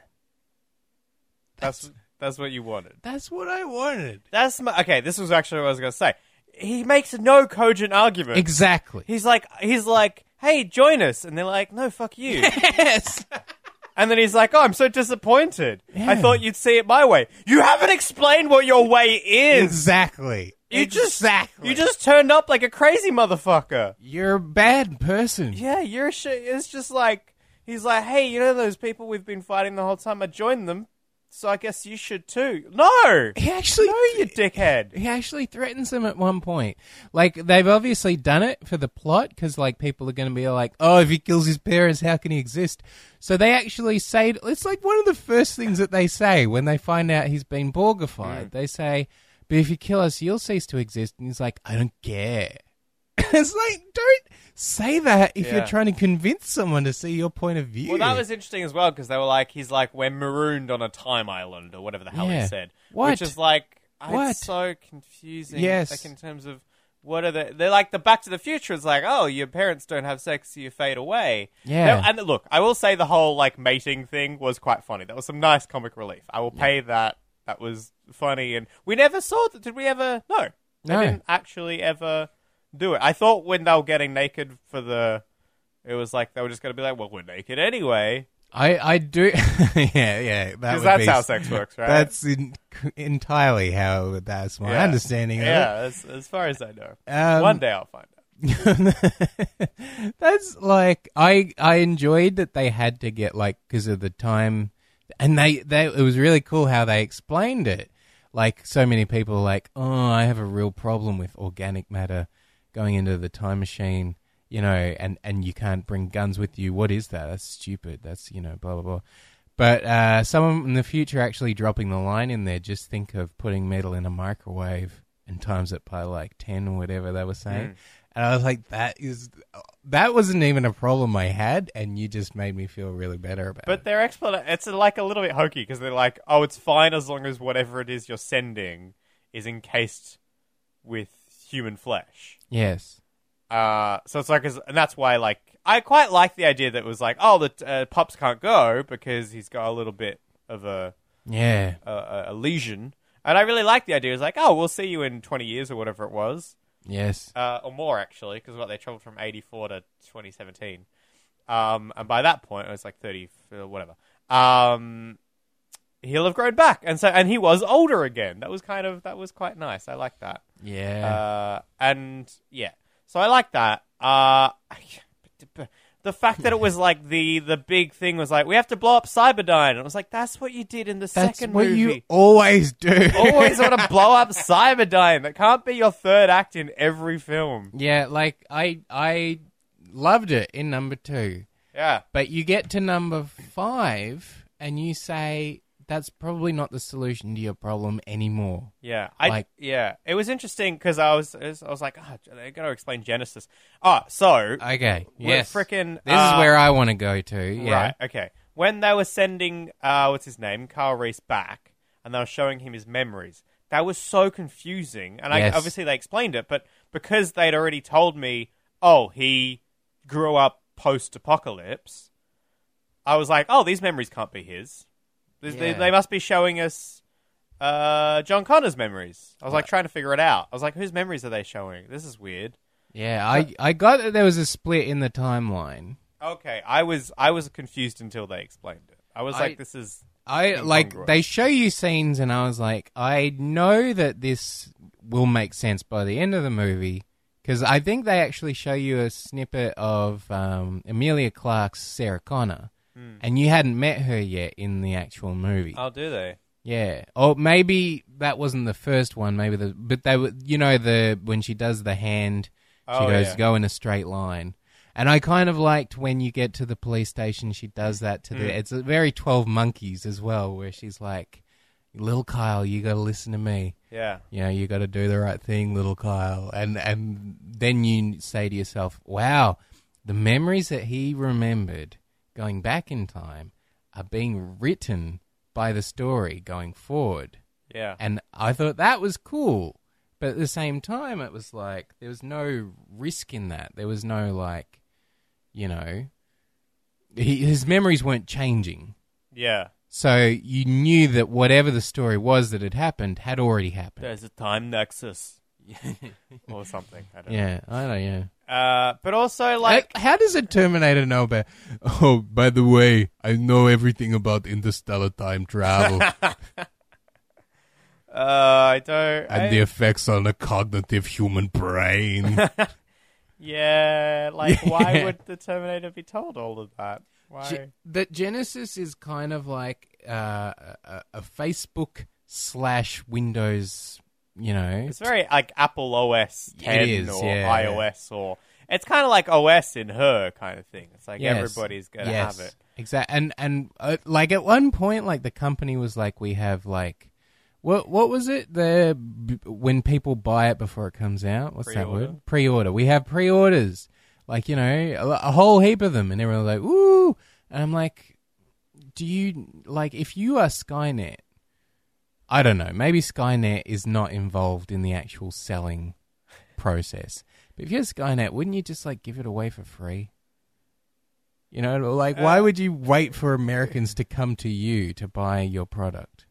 That's that's what you wanted. That's what I wanted. That's my, okay. This was actually what I was going to say. He makes no cogent argument. Exactly. He's like, he's like, hey, join us, and they're like, no, fuck you. yes. and then he's like, oh, I'm so disappointed. I thought you'd see it my way. You haven't explained what your way is. exactly. You just, exactly. you just turned up like a crazy motherfucker. You're a bad person. Yeah, you're shit. It's just like he's like, hey, you know those people we've been fighting the whole time? I joined them, so I guess you should too. No, He actually no, you dickhead. he actually threatens them at one point. Like they've obviously done it for the plot because like people are going to be like, "Oh, if he kills his parents, how can he exist?" So they actually say it's like one of the first things that they say when they find out he's been Borgified. Mm. They say, "But if you kill us, you'll cease to exist." And he's like, "I don't care." it's like, don't say that if Yeah. you're trying to convince someone to see your point of view. Well, that was interesting as well because they were like, he's like, we're marooned on a time island or whatever the hell Yeah. he said, What? which is like, What? it's so confusing. Yes. like in terms of what are they? They're like the Back to the Future. is like, oh, your parents don't have sex, so you fade away. Yeah. No, and look, I will say the whole like mating thing was quite funny. That was some nice comic relief. I will pay that. That was funny, and we never saw that. Did we ever? No, they No. didn't actually ever do it. I thought when they were getting naked for the, it was like they were just going to be like, well, we're naked anyway. I I do. yeah, yeah. That Because that's be how sex works, right? That's in, entirely how that's my Yeah. understanding of Yeah, as, as far as I know. Um, One day I'll find out. that's like I I enjoyed that they had to get like because of the time, and they they it was really cool how they explained it. Like so many people are like, oh, I have a real problem with organic matter going into the time machine, you know, and and you can't bring guns with you. What is that? That's stupid. That's you know, blah blah blah. But uh, someone in the future actually dropping the line in there. Just think of putting metal in a microwave and times it by like ten or whatever they were saying. And I was like, that is that wasn't even a problem I had, and you just made me feel really better about But it. their explanation, it's like a little bit hokey because they're like, oh, it's fine as long as whatever it is you're sending is encased with human flesh. Yes. Uh, so it's like, and that's why, like, I quite like the idea that it was like, oh, the uh, Pops can't go because he's got a little bit of a, Yeah. a, a- a lesion. And I really like the idea. It's like, oh, we'll see you in 20 years or whatever it was. Yes. uh, or more actually, because what they traveled from eighty four to twenty seventeen, um, and by that point it was like thirty, uh, whatever. Um, he'll have grown back, and so and he was older again. That was kind of that was quite nice. I like that. Yeah. Uh, and yeah, so I like that. Uh, the fact that it was like the the big thing was like we have to blow up Cyberdyne, and it was like that's what you did in the That's second what movie. you always do. Always want to blow up Cyberdyne. That can't be your third act in every film. yeah, like I I loved it in number two, Yeah. but you get to number five and you say that's probably not the solution to your problem anymore. Yeah, I Like- yeah, it was interesting because I was, I was I like, oh, they got to explain Genisys. Oh, so Okay. Yes. frickin' This uh, is where I want to go to. Yeah. right. Okay, when they were sending uh, what's his name, Kyle Reese back, and they were showing him his memories, that was so confusing. And I obviously they explained it, but because they'd already told me, oh, he grew up post-apocalypse, I was like, oh, these memories can't be his. They- They, Yeah. they must be showing us uh, John Connor's memories. I was like trying to figure it out. I was like, whose memories are they showing? This is weird. Yeah, I I got that there was a split in the timeline. Okay, I was I was confused until they explained it. I was I- like, this is I like they show you scenes, and I was like, I know that this will make sense by the end of the movie because I think they actually show you a snippet of um, Emilia Clarke's Sarah Connor, and you hadn't met her yet in the actual movie. Oh, do they? Yeah, or maybe that wasn't the first one. Maybe the but they were. You know the when she does the hand, she Oh, goes yeah. go in a straight line. And I kind of liked when you get to the police station, she does that to Mm. the. It's a very Twelve Monkeys as well, where she's like, "Little Kyle, you got to listen to me. Yeah. You know, you got to do the right thing, little Kyle." And and then you say to yourself, "Wow, the memories that he remembered going back in time are being written by the story going forward." Yeah. And I thought that was cool. But at the same time, it was like there was no risk in that. There was no like, you know, he, his memories weren't changing. Yeah. So you knew that whatever the story was that had happened had already happened. There's a time nexus or something. I don't Yeah, I know. Yeah. know. Uh, but also like how does a Terminator know about? Oh, by the way, I know everything about interstellar time travel uh, I don't. And I- the effects on the cognitive human brain. yeah. Like, why would the Terminator be told all of that? Why? Ge- that Genisys is kind of like uh, a, a Facebook slash Windows. You know, It's very like Apple OS 10 is, or yeah. iOS or it's kind of like OS in her kind of thing. It's like Yes. everybody's gonna yes, have it. Exactly, and and uh, like at one point, like the company was like, we have like, what what was it? The b- when people buy it before it comes out, what's that Pre-order. word? Pre-order. We have pre-orders, like you know, a, a whole heap of them, and everyone's like, ooh, and I'm like, do you like if you are Skynet? I don't know. Maybe Skynet is not involved in the actual selling process. But if you're Skynet, wouldn't you just like give it away for free? You know, like why Uh, would you wait for Americans to come to you to buy your product?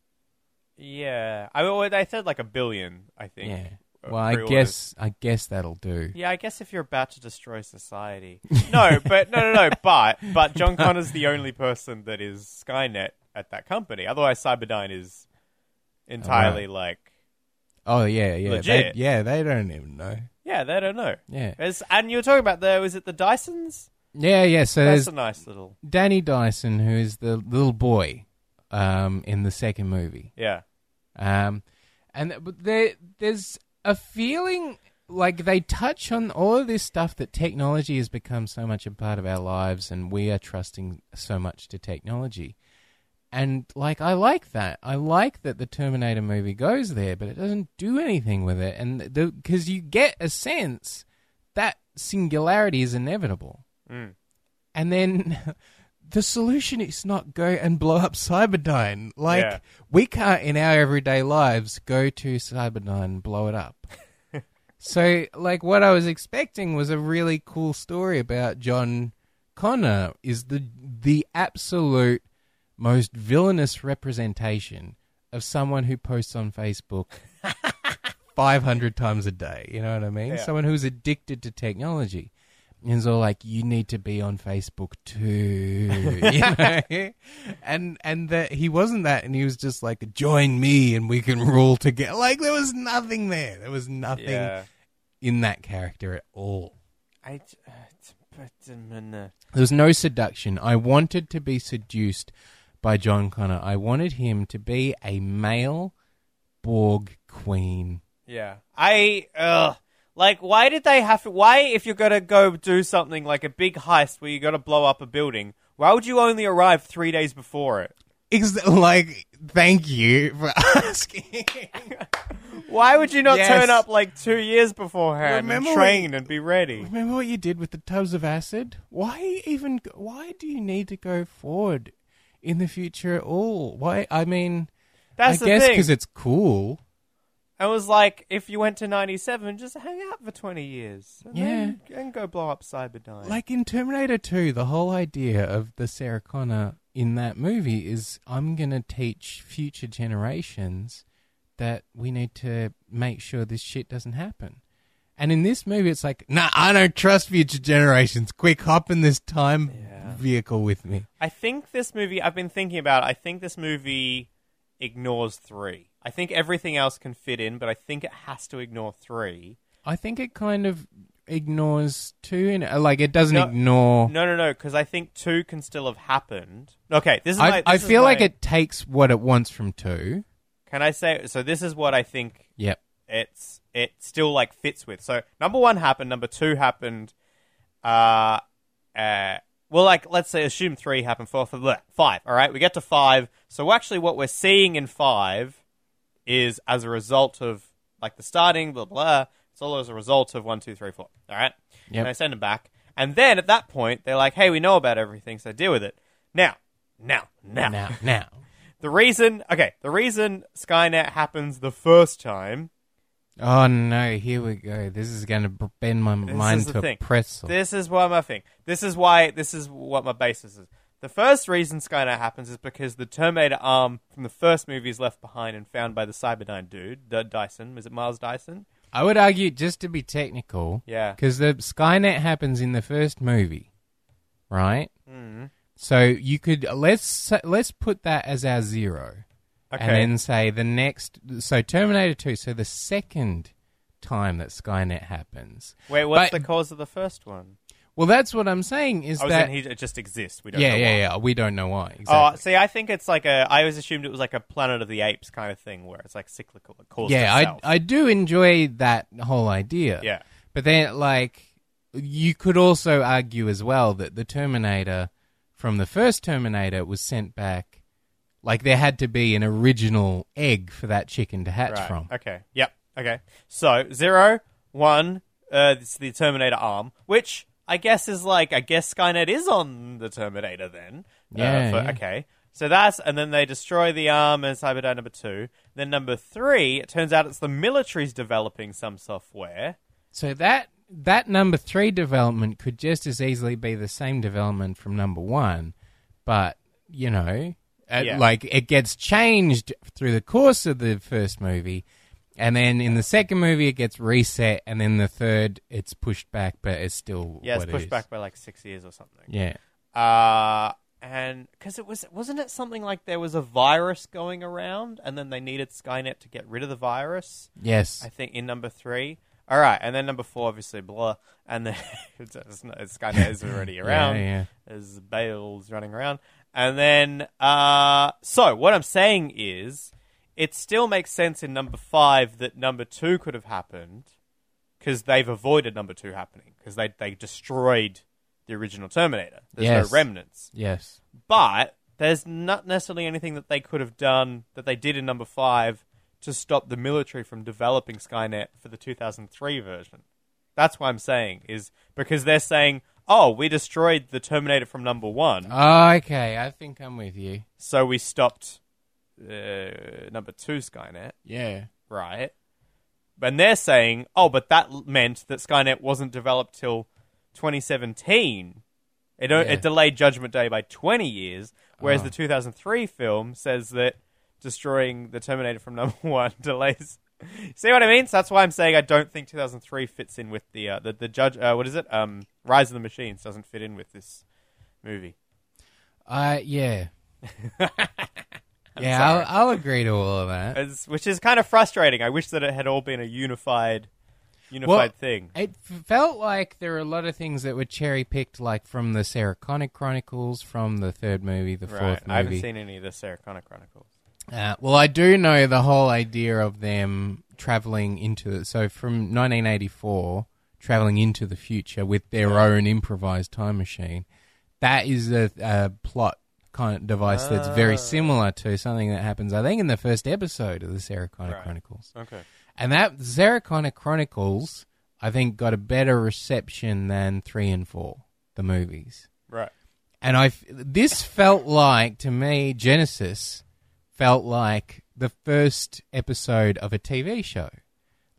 Yeah, I mean, well, they said like a billion. I think. Yeah. uh, Well, I guess I guess that'll do. Yeah, I guess if you're about to destroy society. No, but no, no, no. But but John Connor's the only person that is Skynet at that company. Otherwise, Cyberdyne is entirely like, Oh yeah, yeah, Legit. They, yeah. They don't even know. yeah, they don't know. Yeah, There's, and you were talking about the was it the Dysons? yeah, yeah. So That's a nice little. Danny Dyson, who is the little boy um, in the second movie. Yeah, Um, and but there, there's a feeling like they touch on all of this stuff that technology has become so much a part of our lives, and we are trusting so much to technology. And like, I like that. I like that the Terminator movie goes there, but it doesn't do anything with it. And because you get a sense that singularity is inevitable. Mm. And then the solution is not go and blow up Cyberdyne. Like Yeah. we can't in our everyday lives go to Cyberdyne and blow it up. so like what I was expecting was a really cool story about John Connor is the the absolute most villainous representation of someone who posts on Facebook 500 times a day. You know what I mean? Yeah. Someone who's addicted to technology. And it's all like, you need to be on Facebook too. you know? And and that he wasn't that and he was just like, join me and we can rule together. Like there was nothing there. There was nothing yeah. in that character at all. I. j- t- but, uh, There was no seduction. I wanted to be seduced by John Connor. I wanted him to be a male Borg queen. Yeah. I uh like why did they have to why if you're gonna go do something like a big heist where you gotta blow up a building, why would you only arrive three days before it? Ex- like, thank you for asking. Why would you not Yes. turn up like two years beforehand Remember and train and be ready? Remember what you did with the tubs of acid? Why even? Why do you need to go forward in the future at all? Why? I mean, That's I the guess thing. because it's cool. I was like, if you went to ninety seven, just hang out for twenty years. And Yeah. then, and go blow up Cyberdyne. Like in Terminator 2, the whole idea of the Sarah Connor in that movie is I'm going to teach future generations that we need to make sure this shit doesn't happen. And in this movie, it's like, nah, I don't trust future generations. Quick, hop in this time Yeah. vehicle with me. I think this movie I've been thinking about, I think this movie ignores three. I think everything else can fit in, but I think it has to ignore three. I think it kind of ignores two, and like it doesn't No, ignore. No, no, no, because I think two can still have happened. Okay, this is I, my, I this is feel like my- it takes what it wants from two. Can I say so? This is what I think Yep. It's it still like fits with. So number one happened, number two happened. Uh, uh, well, like let's say assume three happened, four, five, five. All right, we get to five. So actually, what we're seeing in five is as a result of like the starting, blah blah. It's all as a result of one, two, three, four. All right, Yep. and I send them back, and then at that point they're like, "Hey, we know about everything, so deal with it." Now, now, now, Now, now. the reason, okay, the reason Skynet happens the first time Oh no! Here we go. This is going to bend my This mind to a thing. pretzel. This is what my thing. This is why. This is what my basis is. The first reason Skynet happens is because the Terminator arm from the first movie is left behind and found by the Cyberdyne dude, D- Dyson. Is it Miles Dyson? I would argue, just to be technical, Yeah. because the Skynet happens in the first movie, right? Mm. So you could let's let's put that as our zero, Okay. and then say the next. So Terminator Two. So the second time that Skynet happens. Wait, what's but- the cause of the first one? Well, that's what I'm saying. Is oh, I was that saying he it just exists. We don't yeah, know yeah, why. yeah. We don't know why. Oh, exactly. Oh, see, I think it's like a. I always assumed it was like a Planet of the Apes kind of thing, where it's like cyclical. It calls yeah, I. I do enjoy that whole idea. yeah. But then, like, you could also argue as well that the Terminator from the first Terminator was sent back. Like, there had to be an original egg for that chicken to hatch Right. from. Okay. Yep. Okay. So zero, one, uh, it's the Terminator arm, which I guess is like I guess Skynet is on the Terminator then. Uh, Yeah, for- yeah. Okay. So that's and then they destroy the arm and Cyberdyne number two. Then number three, it turns out it's the military's developing some software. So that that number three development could just as easily be the same development from number one, but you know, Yeah. like it gets changed through the course of the first movie, and then in the second movie it gets reset, and then the third it's pushed back, but it's still Yeah, it's it pushed back by like six years or something. Yeah. Uh and because it was wasn't it something like there was a virus going around and then they needed Skynet to get rid of the virus. Yes. I think in number three. All right, and then number four, obviously, blah, and then it's, it's, it's Skynet is already around. Yeah, yeah. There's Bales running around, and then uh, so what I'm saying is, it still makes sense in number five that number two could have happened because they've avoided number two happening because they they destroyed the original Terminator. There's Yes. no remnants, Yes. but there's not necessarily anything that they could have done that they did in number five to stop the military from developing Skynet for the 2003 version. That's what I'm saying is because they're saying, "Oh, we destroyed the Terminator from number one, Oh, okay. I think I'm with you. so we stopped uh, number two Skynet." Yeah. right? And they're saying, oh, but that l- meant that Skynet wasn't developed till 2017. It, o Yeah. it delayed Judgment Day by 20 years, whereas Oh. the 2003 film says that destroying the Terminator from number one delays. See what I mean? So that's why I'm saying I don't think 2003 fits in with the uh, the the judge. Uh, what is it? Um, Rise of the Machines doesn't fit in with this movie. Uh, yeah. Yeah. I'll, I'll agree to all of that. Which is kind of frustrating. I wish that it had all been a unified, unified thing. It felt like there were a lot of things that were cherry picked, like from the Sarah Connor Chronicles, from the third movie, the fourth Right. movie. I haven't seen any of the Sarah Connor Chronicles. Uh, well, I do know the whole idea of them traveling into so from 1984 traveling into the future with their own improvised time machine. That is a, a plot kind of device that's very Ah. similar to something that happens, I think, in the first episode of the Sarah Connor Right. Chronicles. Okay. And that Sarah Connor Chronicles, I think, got a better reception than three and four, the movies. Right. And I, this felt like to me, Genisys felt like the first episode of a TV show.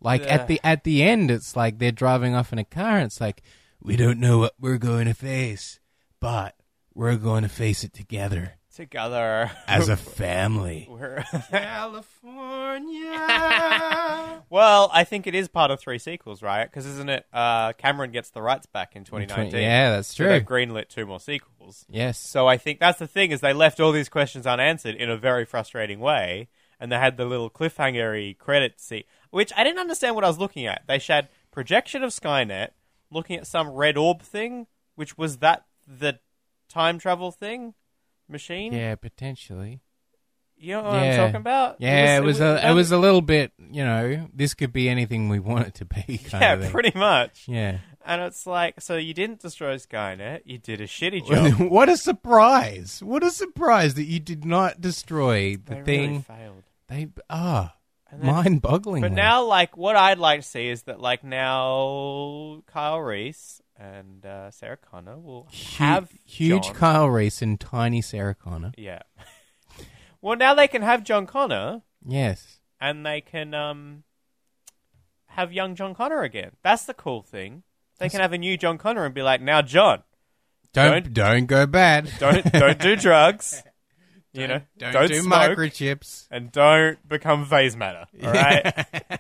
Like Yeah. at the at the end, it's like they're driving off in a car. And it's like we don't know what we're going to face, but we're going to face it together Together. as a family. We're- California. well, I think it is part of three sequels, right? Because isn't it? Uh, Cameron gets the rights back in 2019. yeah, that's So true. they've greenlit two more sequels. yes. So I think that's the thing is they left all these questions unanswered in a very frustrating way, and they had the little cliffhangery credit scene, which I didn't understand what I was looking at. They showed projection of Skynet, looking at some red orb thing, which was that the time travel thing machine. Yeah, potentially. You know what Yeah. I'm talking about? Yeah, it was, a that it was a little bit, you know, this could be anything we want it to be. Kind yeah, pretty much. Yeah. And it's like, so you didn't destroy Skynet, you did a shitty job. what a surprise! What a surprise that you did not destroy the they thing. really failed. They ah, then- mind-boggling. But now, like, what I'd like to see is that, like, now Kyle Reese and uh, Sarah Connor will have huge John. Kyle Reese and tiny Sarah Connor. yeah. well, now they can have John Connor, Yes. and they can um have young John Connor again. That's the cool thing. They can have a new John Connor and be like, now John, Don't don't, go bad. don't don't do drugs. You know, Don't, do smoke, microchips. and don't become phase matter. All right.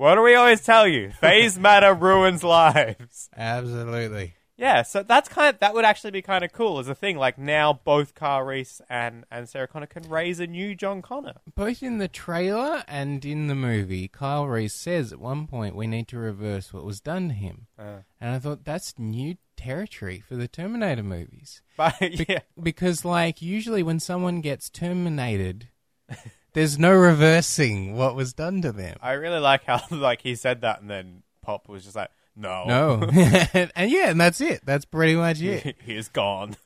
What do we always tell you? Phase matter ruins lives. Absolutely. Yeah, so that's kind of that would actually be kind of cool as a thing. Like now, both Kyle Reese and and Sarah Connor can raise a new John Connor. Both in the trailer and in the movie, Kyle Reese says at one point we need to reverse what was done to him. Uh, And I thought that's new territory for the Terminator movies. but yeah, Because, like, usually when someone gets terminated, there's no reversing what was done to them. I really like how like he said that, and then Pop was just like, "No, No. and yeah, and that's it. That's pretty much it. he is gone."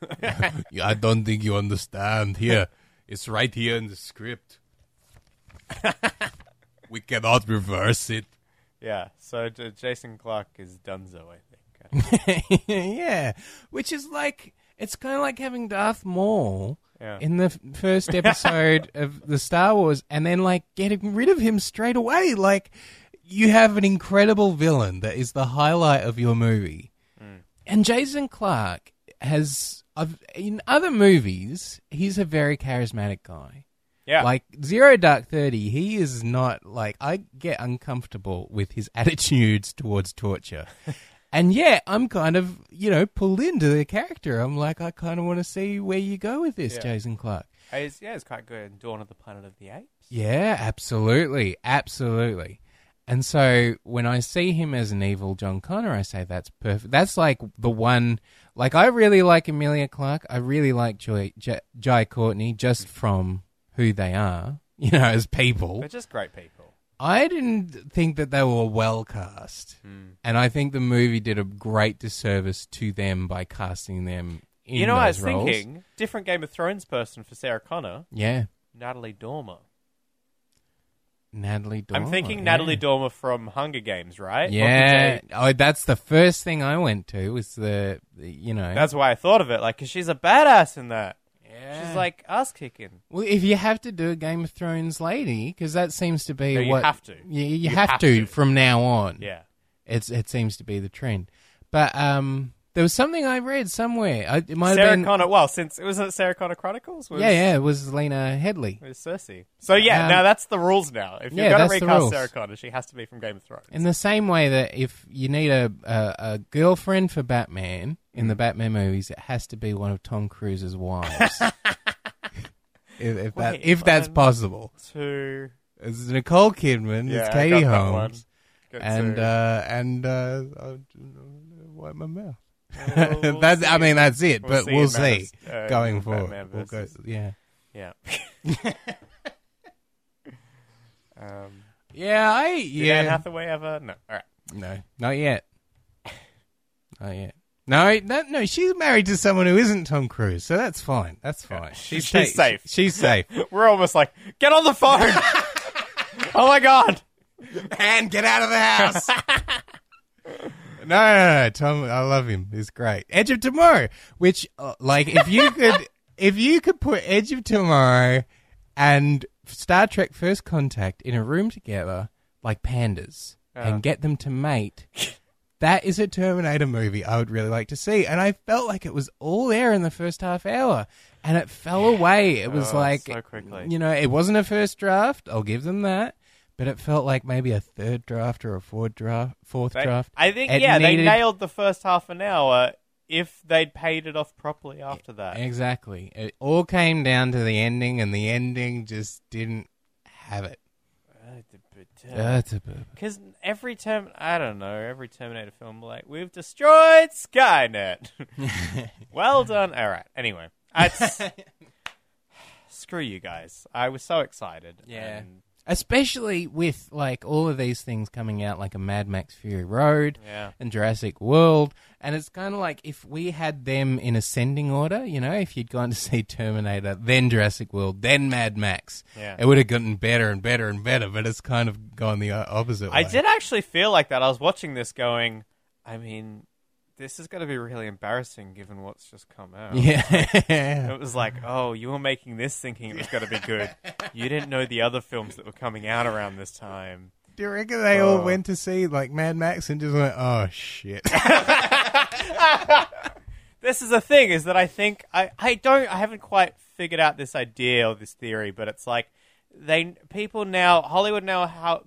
I don't think you understand. Here, it's right here in the script. we cannot reverse it. yeah, so J- Jason Clarke is Dunzo, I think. yeah, which is like it's kind of like having Darth Maul Yeah. in the f- first episode of the Star Wars, and then like getting rid of him straight away. Like you have an incredible villain that is the highlight of your movie, mm. and Jason Clarke has I've, in other movies he's a very charismatic guy. Yeah, Like Zero Dark Thirty, he is not like I get uncomfortable with his attitudes towards torture. And yeah, I'm kind of, you know, pulled into the character. I'm like, I kind of want to see where you go with this, Yeah. Jason Clarke. he's, yeah, it's quite good Dawn of the Planet of the Apes. Yeah, absolutely. Absolutely. And so when I see him as an evil John Connor, I say that's perfect. That's like the one. Like I really like Emilia Clarke. I really like Joy, J- Jai Courtney just from who they are, you know, as people. They're just great people. I didn't think that they were well cast, Hmm. and I think the movie did a great disservice to them by casting them. In you know, what I those was roles. thinking different Game of Thrones person for Sarah Connor, Yeah, Natalie Dormer. Natalie Dormer. I'm thinking yeah. Natalie Dormer from Hunger Games, right? Yeah, oh, that's the first thing I went to was the, the you know. That's why I thought of it, like, because she's a badass in that. Yeah. She's like ass kicking. well, if you have to do a Game of Thrones lady, because that seems to be No, you what have to. You, you You have, have to, to. from now on. Yeah. it's it seems to be the trend. But um, there was something I read somewhere. I, it might have Sarah been. Connor. Well, since it wasn't Sarah Connor Chronicles. Was, yeah, yeah, it was Lena Headley. It was Cersei. So yeah, Um, now that's the rules. Now, if you're yeah, gonna recast. Sarah Connor, she has to be from Game of Thrones. In the same way that if you need a, a, a girlfriend for Batman in Mm. the Batman movies, it has to be one of Tom Cruise's wives. if, if that Wait, if that's one- possible, Two. it's Nicole Kidman, Yeah, it's Katie got that one. Holmes, and uh, and uh, I'll wipe my mouth. We'll- we'll that's I mean that's it, We'll but see we'll see uh, going in forward. Batman We'll go, yeah, Yeah. um, yeah, I Did yeah. Anne Hathaway ever? No. All right. No, not yet. Not yet. No, no, no. She's married to someone who isn't Tom Cruise, so that's fine. That's fine. She's ta- safe. She's safe. We're almost like, get on the phone. oh my god. and get out of the house. No, no, no, Tom. I love him. He's great. Edge of Tomorrow, which, uh, like, if you could, if you could put Edge of Tomorrow and Star Trek First Contact in a room together, like pandas, Yeah. and get them to mate. That is a Terminator movie I would really like to see. And I felt like it was all there in the first half hour. And it fell away. It was Oh, like, so quickly. you know, it wasn't a first draft. I'll give them that. But it felt like maybe a third draft or a fourth draft. Fourth They- draft. I think It yeah, they nailed the first half an hour if they'd paid it off properly after that. Exactly. It all came down to the ending, and the ending just didn't have it. Uh, because uh, uh, every term, I don't know, every Terminator film, like we've destroyed Skynet. well done. All right. Anyway, screw you guys. I was so excited. Yeah. and- Especially with like all of these things coming out, like a Mad Max Fury Road yeah. and Jurassic World, and it's kind of like if we had them in ascending order, you know, if you'd gone to see Terminator, then Jurassic World, then Mad Max, Yeah. it would have gotten better and better and better. But it's kind of gone the o- opposite. I way. did actually feel like that. I was watching this going, I mean, this is going to be really embarrassing given what's just come out. Yeah. It was like, oh, you were making this thinking it was going to be good. You didn't know the other films that were coming out around this time. Do you reckon they all Oh. went to see like Mad Max and just went, "Oh shit"? This is the thing is that I think I, I don't I haven't quite figured out this idea or this theory, but it's like they people now Hollywood now how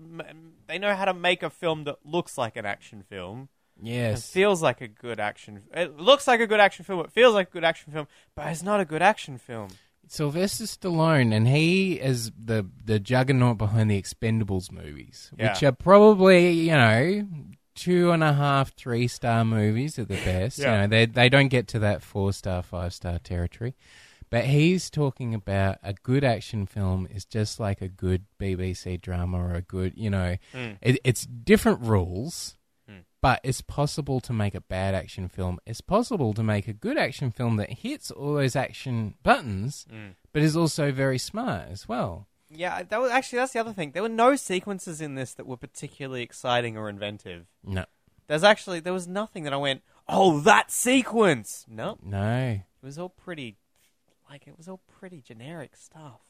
they know how to make a film that looks like an action film. It yes. feels like a good action. It looks like a good action film. It feels like a good action film, but it's not a good action film. Sylvester Stallone, and he is the the juggernaut behind the Expendables movies, which are probably you know two and a half, three star movies at the best. Yeah. You know, they they don't get to that four star, five star territory. But he's talking about a good action film is just like a good BBC drama or a good, you know, Mm. it, it's different rules. But it's possible to make a bad action film. It's possible to make a good action film that hits all those action buttons, Mm. but is also very smart as well. Yeah, that was actually that's the other thing. There were no sequences in this that were particularly exciting or inventive. No, There's actually there was nothing that I went, "Oh, that sequence." No, no. it was all pretty like it was all pretty generic stuff.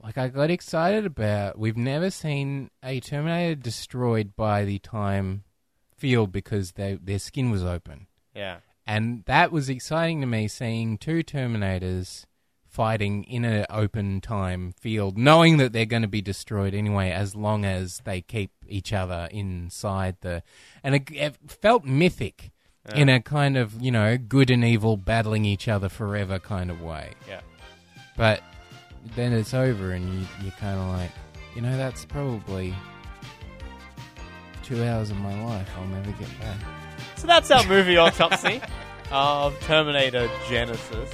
Like I got excited about. We've never seen a Terminator destroyed by the time field because they, their skin was open, Yeah. and that was exciting to me. Seeing two Terminators fighting in an open time field, knowing that they're going to be destroyed anyway, as long as they keep each other inside the, and it, it felt mythic. In a kind of, you know, good and evil battling each other forever kind of way. Yeah. But then it's over, and you, you're kind of like, you know, that's probably two hours of my life I'll never get back. So that's our movie autopsy of Terminator Genisys.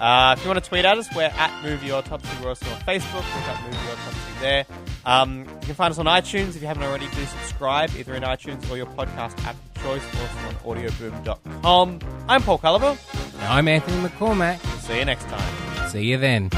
Uh, if you want to tweet at us, we're at Movie Autopsy. We're also on Facebook. We've got Movie Autopsy there. Um, you can find us on iTunes. If you haven't already, do subscribe either in iTunes or your podcast app of choice. Also on audioboom.com. I'm Paul Culliver. I'm Anthony McCormack. See you next time. See you then.